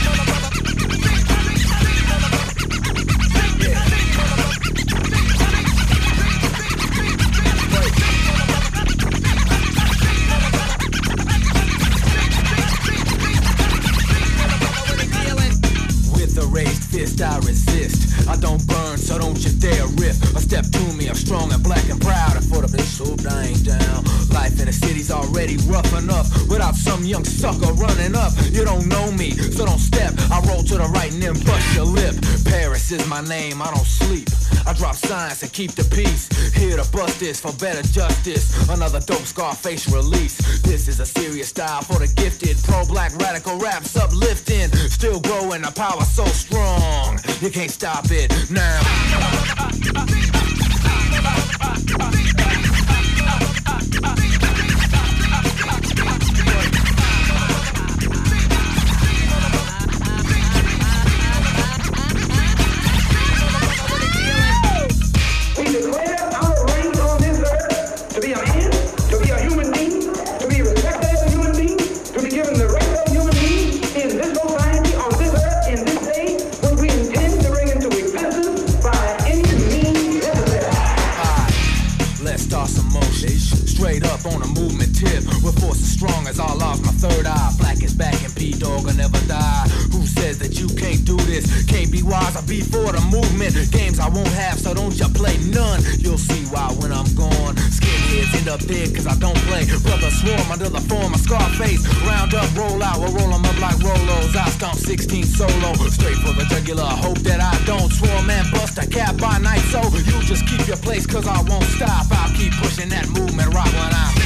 I don't burn, so don't you dare riff. A step to me, I'm strong and black and proud. And for the bitch, so I ain't down. Life in the city's already rough enough. Without some young sucker running up, you don't know me, so don't step. I roll to the right and then bust your lip. Paris is my name, I don't sleep. I drop signs and keep the peace. Here to bust this for better justice. Another dope Scarface release. This is a serious style for the gifted. Pro black radical raps uplifting. Still growing, the power so strong. You can't stop it now. wise, I be for the movement. Games I won't have, so don't you play none. You'll see why when I'm gone. Skinheads end up dead cause I don't play. Brother swarm under the form of Scarface. Round up, roll out, we'll roll 'em up like Rolos. I stomp 16 solo. Straight for the jugular. Hope that I don't swarm and bust a cap by night. So you just keep your place cause I won't stop. I'll keep pushing that movement right when I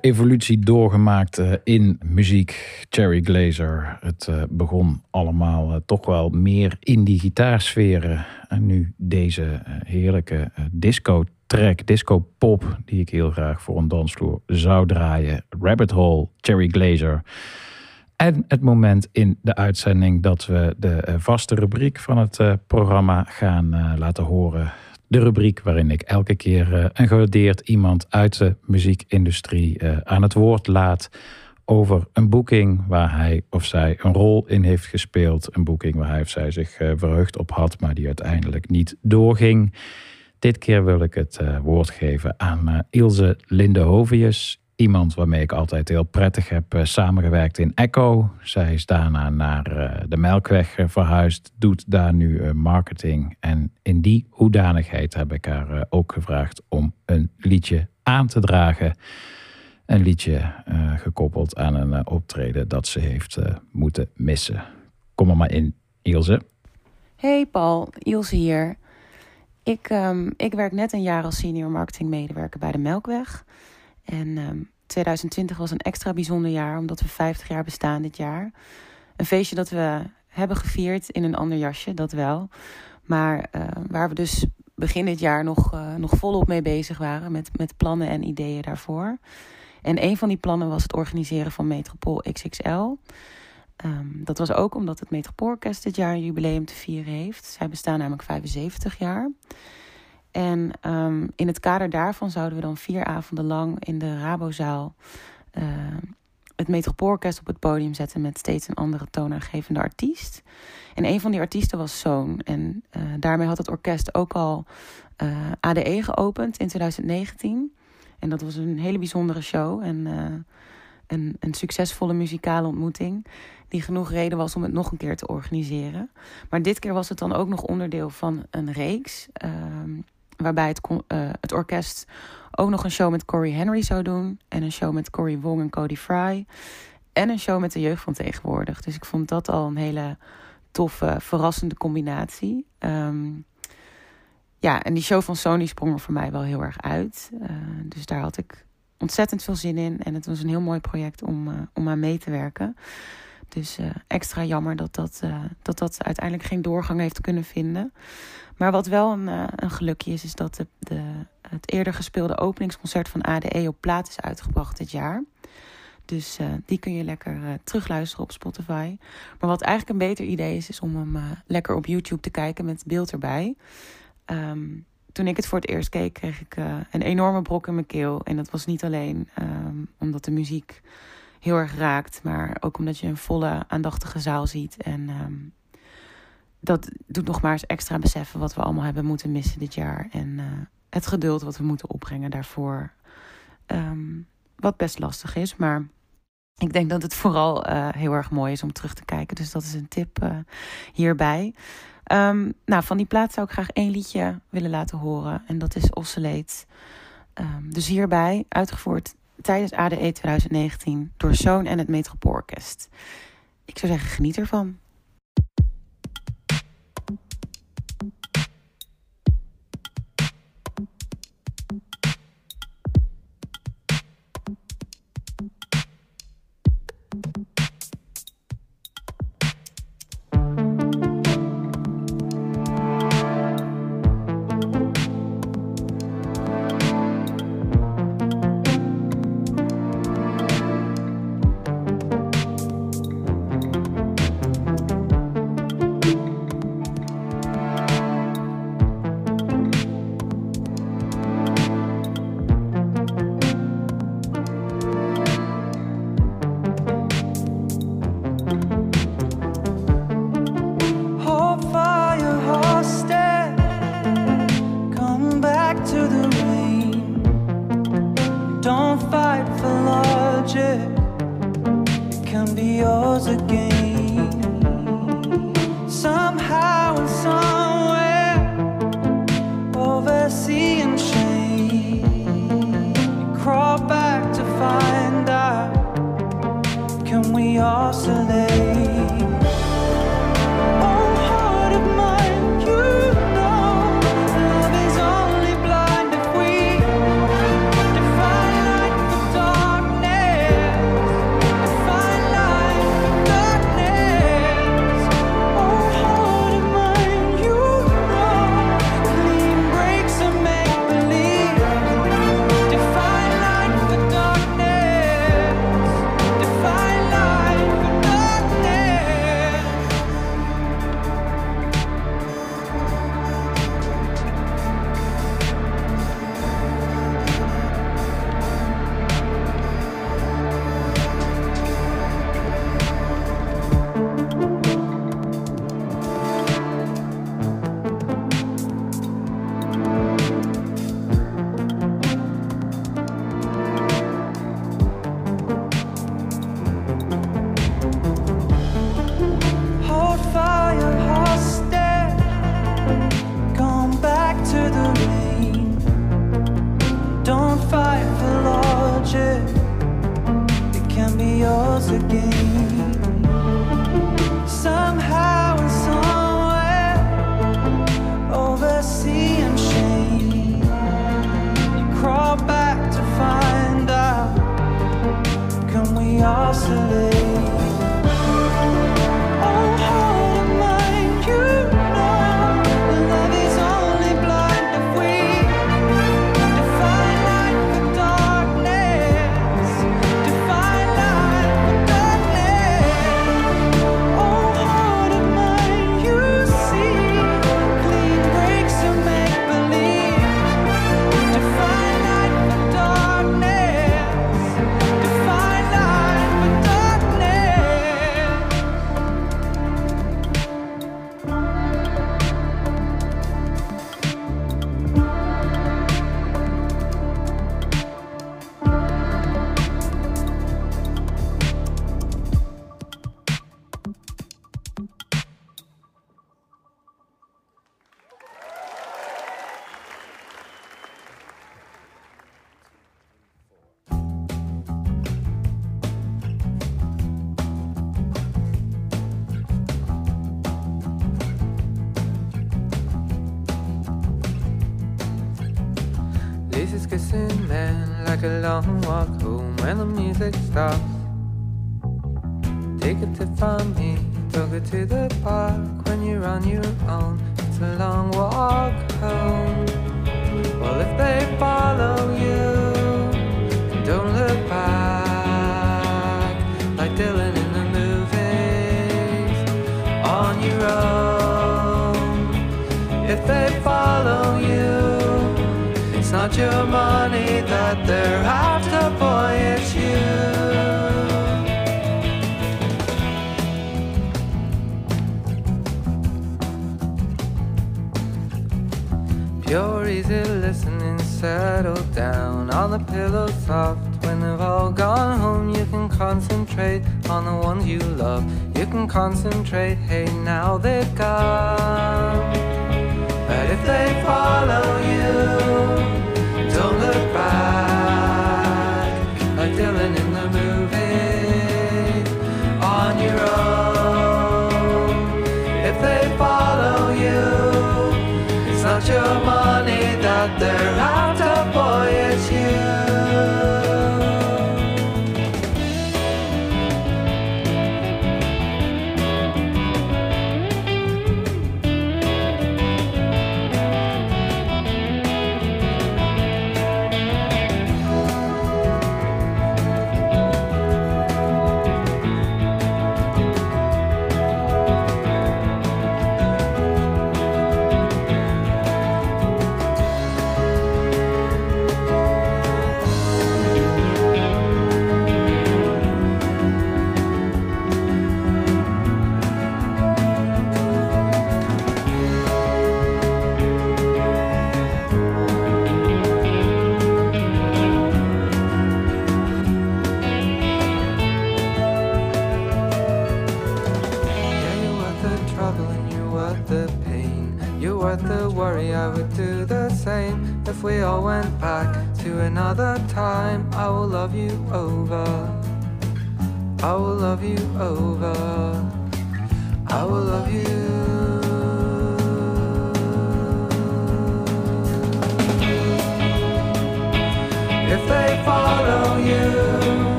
evolutie doorgemaakt eh, in muziek. Cherry Glazer. Het eh, begon allemaal eh, toch wel meer in die gitaarsferen. En nu deze heerlijke eh, disco-track, disco-pop... die ik heel graag voor een dansvloer zou draaien. Rabbit Hole, Cherry Glazer. En het moment in de uitzending dat we de vaste rubriek van het programma gaan laten horen. De rubriek waarin ik elke keer eh, een gewaardeerd iemand uit de muziekindustrie eh, aan het woord laat over een boeking waar hij of zij een rol in heeft gespeeld. Een boeking waar hij of zij zich eh, verheugd op had, maar die uiteindelijk niet doorging. Dit keer wil ik het woord geven aan Ilse Lindehovius. Iemand waarmee ik altijd heel prettig heb eh, samengewerkt in Echo. Zij is daarna naar eh, de Melkweg eh, verhuisd, doet daar nu marketing. En in die hoedanigheid heb ik haar ook gevraagd om een liedje aan te dragen. Een liedje gekoppeld aan een optreden dat ze heeft moeten missen. Kom er maar in, Ilse. Hey Paul, Ilse hier. Ik, ehm, ik werk net een jaar als senior marketingmedewerker bij de Melkweg. En ehm, 2020 was een extra bijzonder jaar, omdat we 50 jaar bestaan dit jaar. Een feestje dat we hebben gevierd in een ander jasje, dat wel. Maar eh, waar we dus begin dit jaar nog, eh, nog volop mee bezig waren met, met plannen en ideeën daarvoor. En een van die plannen was het organiseren van Metropool XXL. Ehm, dat was ook omdat het Metropoolorkest dit jaar een jubileum te vieren heeft. Zij bestaan namelijk 75 jaar. En ehm, in het kader daarvan zouden we dan vier avonden lang in de Rabozaal eh, het Metropoolorkest op het podium zetten met steeds een andere toonaangevende artiest. En een van die artiesten was Zoon. En eh, daarmee had het orkest ook al eh, ADE geopend in 2019. En dat was een hele bijzondere show en een, een succesvolle muzikale ontmoeting. Die genoeg reden was om het nog een keer te organiseren. Maar dit keer was het dan ook nog onderdeel van een reeks. Waarbij het, eh, het orkest ook nog een show met Corey Henry zou doen. En een show met Corey Wong en Cody Fry. En een show met de jeugd van tegenwoordig. Dus ik vond dat al een hele toffe, verrassende combinatie. Ehm, ja, en die show van Sony sprong er voor mij wel heel erg uit. Eh, dus daar had ik ontzettend veel zin in. En het was een heel mooi project om, eh, om aan mee te werken. Dus extra jammer dat dat, dat dat uiteindelijk geen doorgang heeft kunnen vinden. Maar wat wel een, eh, een gelukje is, is dat de, de, het eerder gespeelde openingsconcert van ADE op plaat is uitgebracht dit jaar. Dus eh, die kun je lekker eh, terugluisteren op Spotify. Maar wat eigenlijk een beter idee is, is om hem lekker op YouTube te kijken met beeld erbij. Ehm, toen ik het voor het eerst keek, kreeg ik een enorme brok in mijn keel. En dat was niet alleen ehm, omdat de muziek heel erg raakt, maar ook omdat je een volle, aandachtige zaal ziet. En ehm, dat doet nog maar eens extra beseffen wat we allemaal hebben moeten missen dit jaar. En eh, het geduld wat we moeten opbrengen daarvoor. Ehm, wat best lastig is, maar ik denk dat het vooral eh, heel erg mooi is om terug te kijken. Dus dat is een tip eh, hierbij. Ehm, nou, van die plaat zou ik graag één liedje willen laten horen. En dat is Oscillate. Ehm, dus hierbij, uitgevoerd tijdens ADE 2019 door Zoon en het Metropoolorkest. Ik zou zeggen, geniet ervan.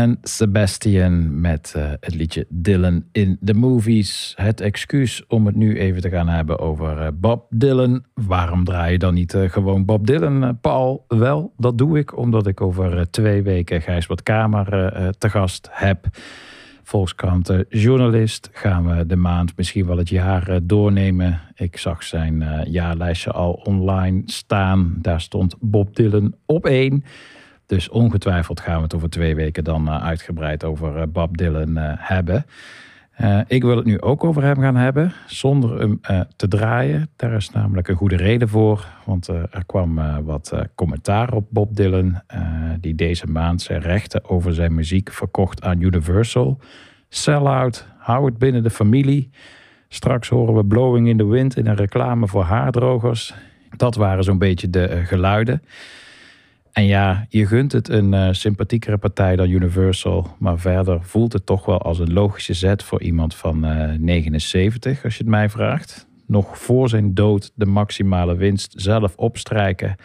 En Sebastian met eh, het liedje Dylan in the Movies. Het excuus om het nu even te gaan hebben over eh, Bob Dylan. Waarom draai je dan niet eh, gewoon Bob Dylan, Paul? Wel, dat doe ik omdat ik over twee weken Gijsbert Kamer te gast heb. Volkskrant journalist. Gaan we de maand, misschien wel het jaar doornemen. Ik zag zijn jaarlijstje al online staan. Daar stond Bob Dylan op één. Dus ongetwijfeld gaan we het over twee weken dan eh, uitgebreid over eh, Bob Dylan eh, hebben. Ik wil het nu ook over hem gaan hebben, zonder hem te draaien. Daar is namelijk een goede reden voor. Want er kwam wat commentaar op Bob Dylan, die deze maand zijn rechten over zijn muziek verkocht aan Universal. Sell-out, hou het binnen de familie. Straks horen we Blowing in the Wind in een reclame voor haardrogers. Dat waren zo'n beetje de geluiden. En ja, je gunt het een eh, sympathiekere partij dan Universal. Maar verder voelt het toch wel als een logische zet voor iemand van eh, 79, als je het mij vraagt. nog voor zijn dood de maximale winst zelf opstrijken.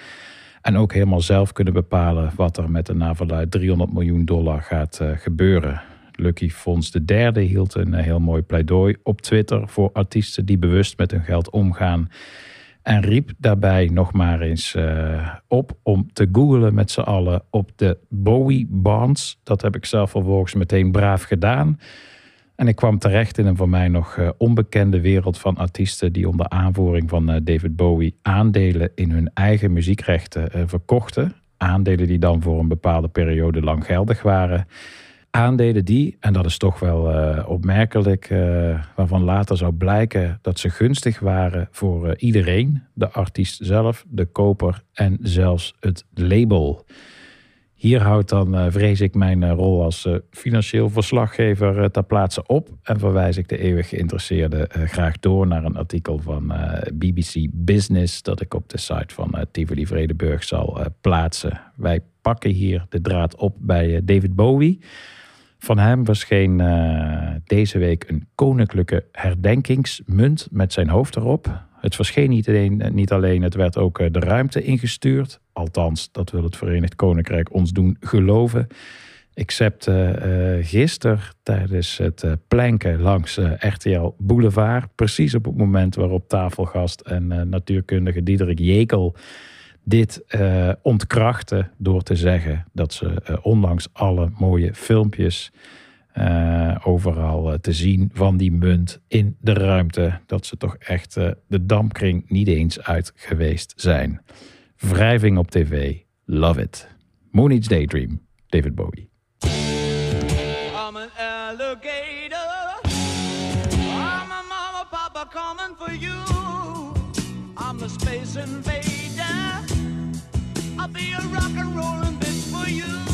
En ook helemaal zelf kunnen bepalen wat er met de naverluid 300 miljoen dollar gaat eh, gebeuren. Lucky Fonds III hield een eh, heel mooi pleidooi op Twitter voor artiesten die bewust met hun geld omgaan. En riep daarbij nog maar eens eh, op om te googlen met z'n allen op de Bowie Bonds. Dat heb ik zelf vervolgens meteen braaf gedaan. En ik kwam terecht in een voor mij nog eh, onbekende wereld van artiesten die onder aanvoering van eh, David Bowie aandelen in hun eigen muziekrechten verkochten. Aandelen die dan voor een bepaalde periode lang geldig waren. Aandelen die, en dat is toch wel eh, opmerkelijk, eh, waarvan later zou blijken dat ze gunstig waren voor eh, iedereen. De artiest zelf, de koper en zelfs het label. Hier houdt dan, vrees ik, mijn rol als financieel verslaggever ter plaatse op. En verwijs ik de eeuwig geïnteresseerde graag door naar een artikel van BBC Business. dat ik op de site van Tivoli Vredenburg zal plaatsen. Wij pakken hier de draad op bij David Bowie. Van hem verscheen eh, deze week een koninklijke herdenkingsmunt met zijn hoofd erop. Het verscheen niet alleen, niet alleen, het werd ook eh, de ruimte ingestuurd. Althans, dat wil het Verenigd Koninkrijk ons doen geloven. Except uh, gisteren tijdens het uh, planken langs uh, RTL Boulevard. Precies op het moment waarop tafelgast en uh, natuurkundige Diederik Jekel dit uh, ontkrachten door te zeggen dat ze uh, ondanks alle mooie filmpjes uh, overal te zien van die munt in de ruimte, dat ze toch echt de dampkring niet eens uit geweest zijn. Wrijving op tv, love it. Moonage Daydream, David Bowie. I'm an. I'm a mama, papa coming for you. I'm the space invader. I'll be a rock and rollin' bitch for you.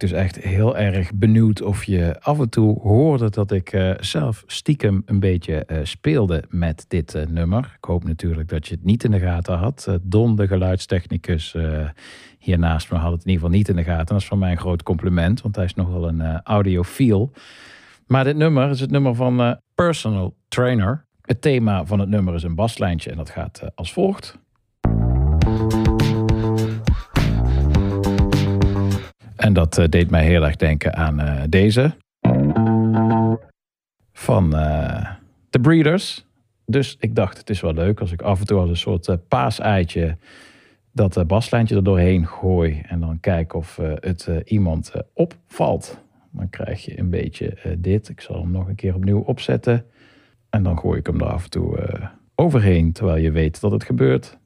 Dus echt heel erg benieuwd of je af en toe hoorde dat ik eh, zelf stiekem een beetje eh, speelde met dit eh, nummer. Ik hoop natuurlijk dat je het niet in de gaten had. Don, de geluidstechnicus eh, hier naast me, had het in ieder geval niet in de gaten. Dat is voor mij een groot compliment, want hij is nogal een audiofiel. Maar dit nummer is het nummer van Personal Trainer. Het thema van het nummer is een baslijntje en dat gaat als volgt. En dat eh, deed mij heel erg denken aan eh, deze. Van eh The Breeders. Dus ik dacht, het is wel leuk als ik af en toe als een soort paaseitje dat baslijntje er doorheen gooi. En dan kijk of het iemand opvalt. Dan krijg je een beetje dit. Ik zal hem nog een keer opnieuw opzetten. En dan gooi ik hem er af en toe overheen, terwijl je weet dat het gebeurt.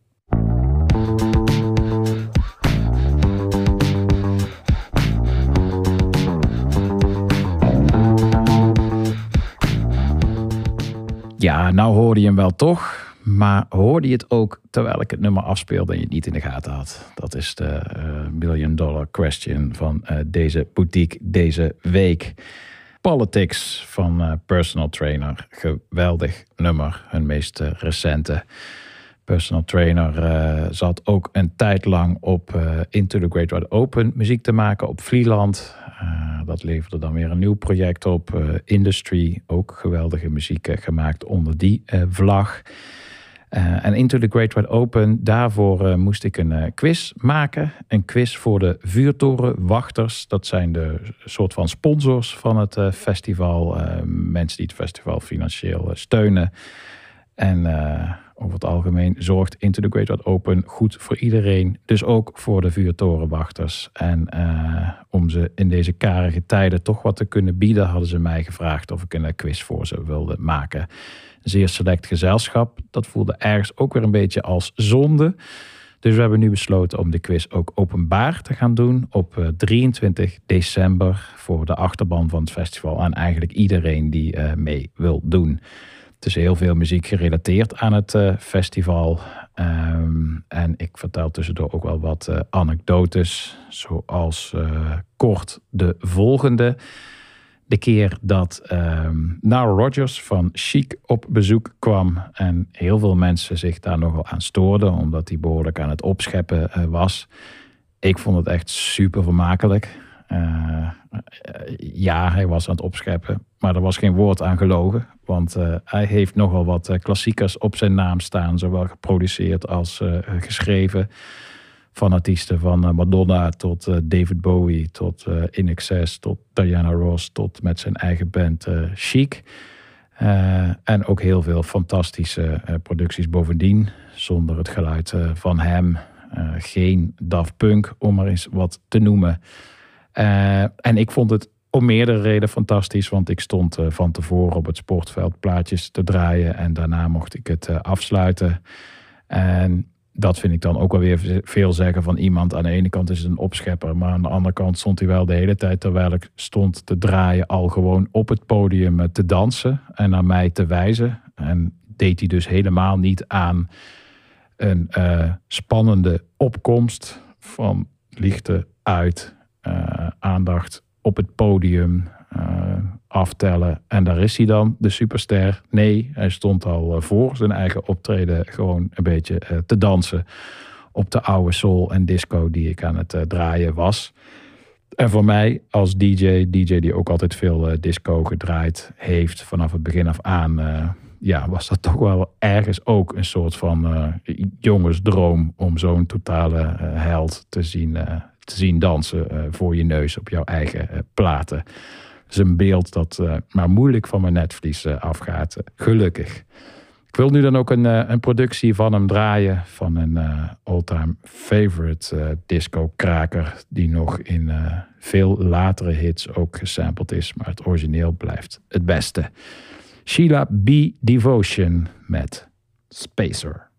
Ja, nou hoorde je hem wel toch. Maar hoorde je het ook terwijl ik het nummer afspeelde en je het niet in de gaten had? Dat is de eh, million dollar question van eh, deze boutique deze week. Politics van eh, Personal Trainer. Geweldig nummer, hun meest recente. Personal Trainer zat ook een tijd lang op Into the Great Wide Open muziek te maken op Vlieland. Eh, dat leverde dan weer een nieuw project op. eh, Industry, ook geweldige muziek eh, gemaakt onder die vlag. En Into the Great Wide Open, daarvoor moest ik een quiz maken. Een quiz voor de vuurtorenwachters. Dat zijn de soort van sponsors van het festival. Mensen die het festival financieel steunen. En over het algemeen zorgt Into the Great Open goed voor iedereen. Dus ook voor de vuurtorenwachters. En eh, om ze in deze karige tijden toch wat te kunnen bieden, hadden ze mij gevraagd of ik een eh, quiz voor ze wilde maken. Zeer select gezelschap. Dat voelde ergens ook weer een beetje als zonde. Dus we hebben nu besloten om de quiz ook openbaar te gaan doen op eh, 23 december voor de achterban van het festival aan eigenlijk iedereen die eh, mee wil doen. Het is heel veel muziek gerelateerd aan het eh, festival. Ehm, en ik vertel tussendoor ook wel wat eh, anekdotes, zoals eh, kort de volgende. De keer dat ehm Nile Rodgers van Chic op bezoek kwam en heel veel mensen zich daar nogal aan stoorden, omdat hij behoorlijk aan het opscheppen was. Ik vond het echt super vermakelijk. Eh, eh, ja, hij was aan het opscheppen, maar er was geen woord aan gelogen. Want eh, hij heeft nogal wat klassiekers op zijn naam staan, zowel geproduceerd als geschreven. Van artiesten van Madonna tot David Bowie, tot In Excess, tot Diana Ross, tot met zijn eigen band Chic. En ook heel veel fantastische producties bovendien, zonder het geluid van hem. Geen Daft Punk, om maar eens wat te noemen. Eh, en ik vond het om meerdere redenen fantastisch, want ik stond eh, van tevoren op het sportveld plaatjes te draaien en daarna mocht ik het eh, afsluiten. En dat vind ik dan ook wel weer veel zeggen van iemand. Aan de ene kant is het een opschepper, maar aan de andere kant stond hij wel de hele tijd terwijl ik stond te draaien al gewoon op het podium te dansen en naar mij te wijzen. En deed hij dus helemaal niet aan een spannende opkomst van lichten uit, aandacht op het podium, eh, aftellen. En daar is hij dan, de superster. Nee, hij stond al eh, voor zijn eigen optreden gewoon een beetje eh, te dansen op de oude soul en disco die ik aan het eh, draaien was. En voor mij als DJ, DJ die ook altijd veel eh, disco gedraaid heeft vanaf het begin af aan, eh, ja, was dat toch wel ergens ook een soort van eh, jongensdroom om zo'n totale eh, held te zien, eh, te zien dansen eh, voor je neus op jouw eigen eh, platen. Dat is een beeld dat eh, maar moeilijk van mijn netvlies afgaat, gelukkig. Ik wil nu dan ook een, een productie van hem draaien. Van een eh all-time favorite eh, disco-kraker. Die nog in veel latere hits ook gesampled is. Maar het origineel blijft het beste. Sheila B. Devotion met Spacer.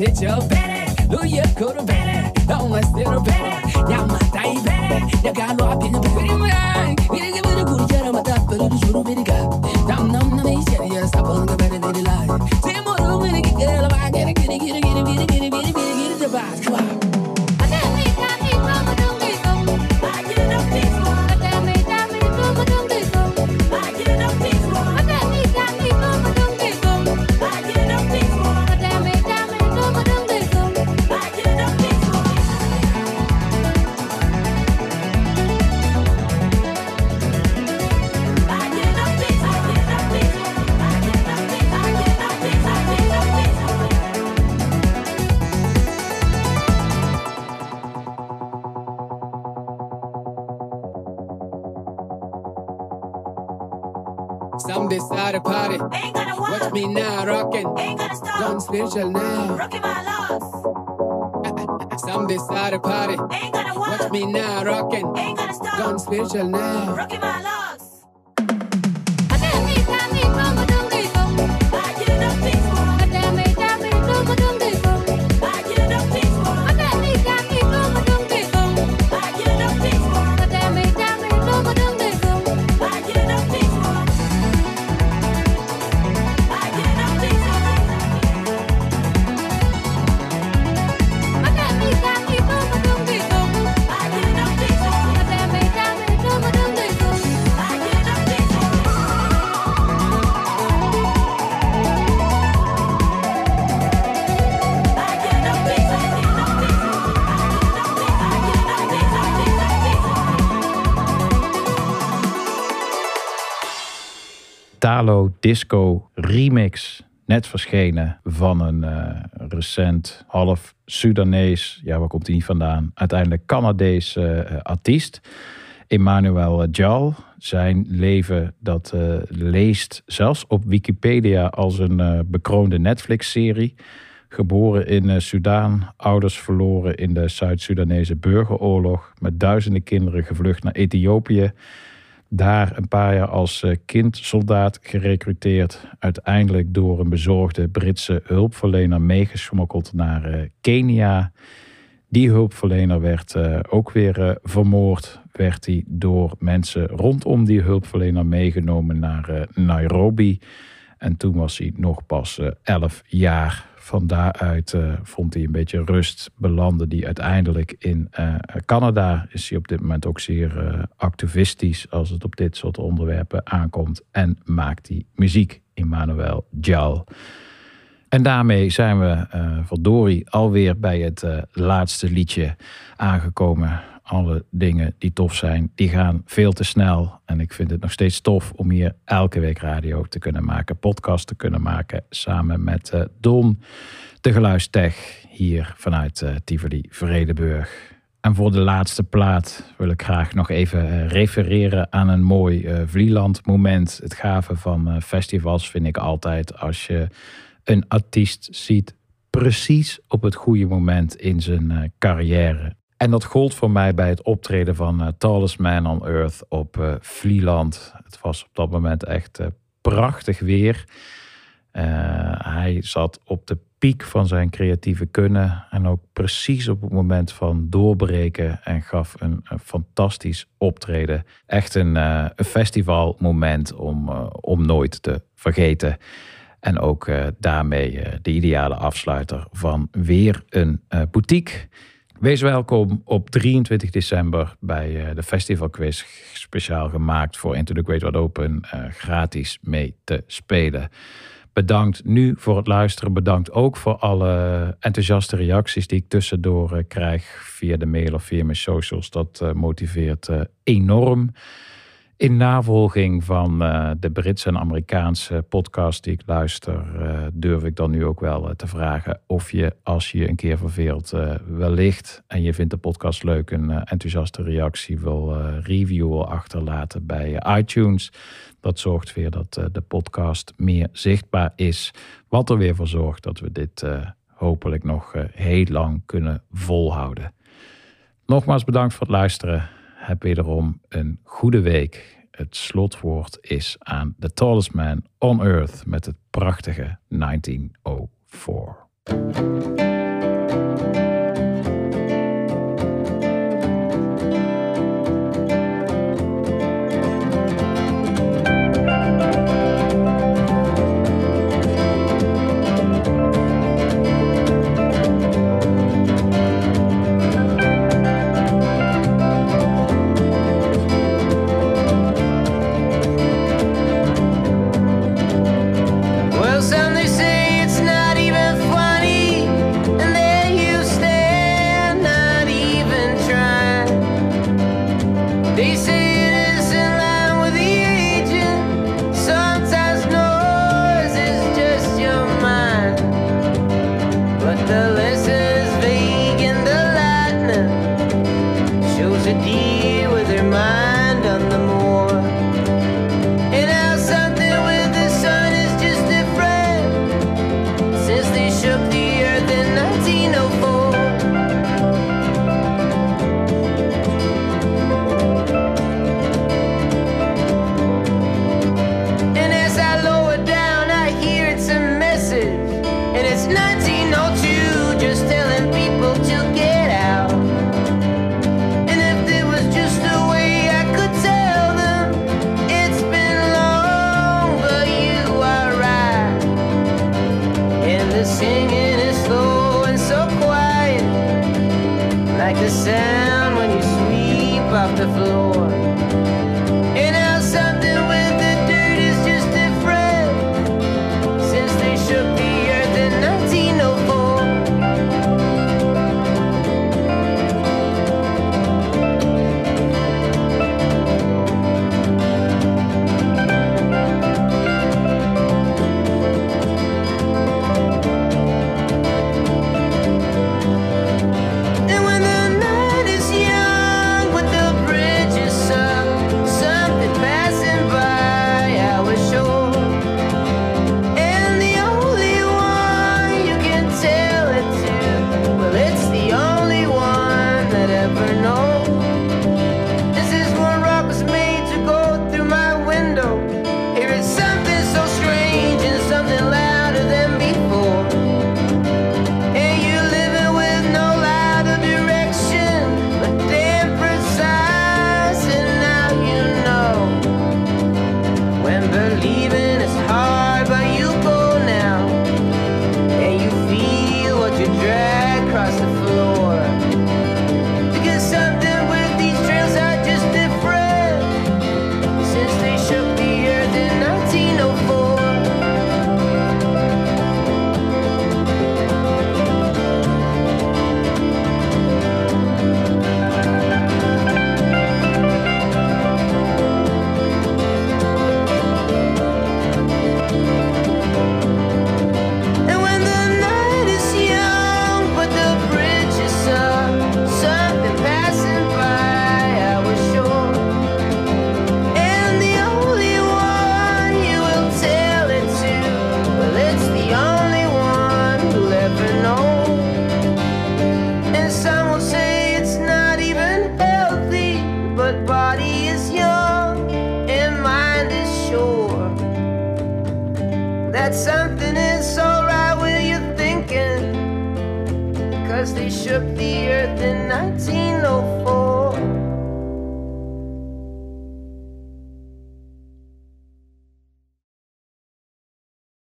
picture Rockin' now. Rocking my locks. Some decide to party. Ain't gonna work. Watch me now rocking. Ain't gonna stop. Gone spiritual now. Italo Disco remix. Net verschenen van een eh, recent half Sudanees, ja waar komt hij niet vandaan, uiteindelijk Canadees eh, artiest. Emmanuel Jal. Zijn leven dat eh, leest zelfs op Wikipedia als een bekroonde Netflix-serie. Geboren in uh, Sudaan, ouders verloren in de Zuid-Soedanese burgeroorlog. Met duizenden kinderen gevlucht naar Ethiopië. Daar een paar jaar als uh, kindsoldaat gerecruiteerd. Uiteindelijk door een bezorgde Britse hulpverlener meegesmokkeld naar uh, Kenia. Die hulpverlener werd uh, ook weer vermoord. Werd hij door mensen rondom die hulpverlener meegenomen naar Nairobi. En toen was hij nog pas elf jaar. Van daaruit uh, vond hij een beetje rust. Belandde hij uiteindelijk in uh, Canada. Is hij op dit moment ook zeer uh, activistisch als het op dit soort onderwerpen aankomt. En maakt hij muziek. Emmanuel Jal. En daarmee zijn we verdorie alweer bij het laatste liedje aangekomen. Alle dingen die tof zijn, die gaan veel te snel. En ik vind het nog steeds tof om hier elke week radio te kunnen maken, podcast te kunnen maken. Samen met uh, Don, de geluidstech, hier vanuit uh, Tivoli Vredeburg. En voor de laatste plaat wil ik graag nog even uh, refereren aan een mooi Vlieland moment. Het gave van festivals vind ik altijd als je een artiest ziet precies op het goede moment in zijn carrière. En dat gold voor mij bij het optreden van uh, Tallest Man on Earth op uh, Vlieland. Het was op dat moment echt uh, prachtig weer. hij zat op de piek van zijn creatieve kunnen. En ook precies op het moment van doorbreken. En gaf een, een fantastisch optreden. Echt een, een festivalmoment om, om nooit te vergeten. En ook daarmee de ideale afsluiter van weer een boutique. Wees welkom op 23 december bij uh, de festivalquiz. Speciaal gemaakt voor Into the Great Wide Open. Uh, gratis mee te spelen. Bedankt nu voor het luisteren. Bedankt ook voor alle enthousiaste reacties die ik tussendoor uh, krijg. Via de mail of via mijn socials. Dat motiveert enorm. In navolging van uh, de Britse en Amerikaanse podcast die ik luister, uh, durf ik dan nu ook wel uh, te vragen of je, als je een keer verveelt, wellicht en je vindt de podcast leuk, een enthousiaste reactie wil review wil achterlaten bij iTunes. Dat zorgt weer dat de podcast meer zichtbaar is. Wat er weer voor zorgt dat we dit hopelijk nog heel lang kunnen volhouden. Nogmaals bedankt voor het luisteren heb wederom een goede week. Het slotwoord is aan The Tallest Man on Earth met het prachtige 1904.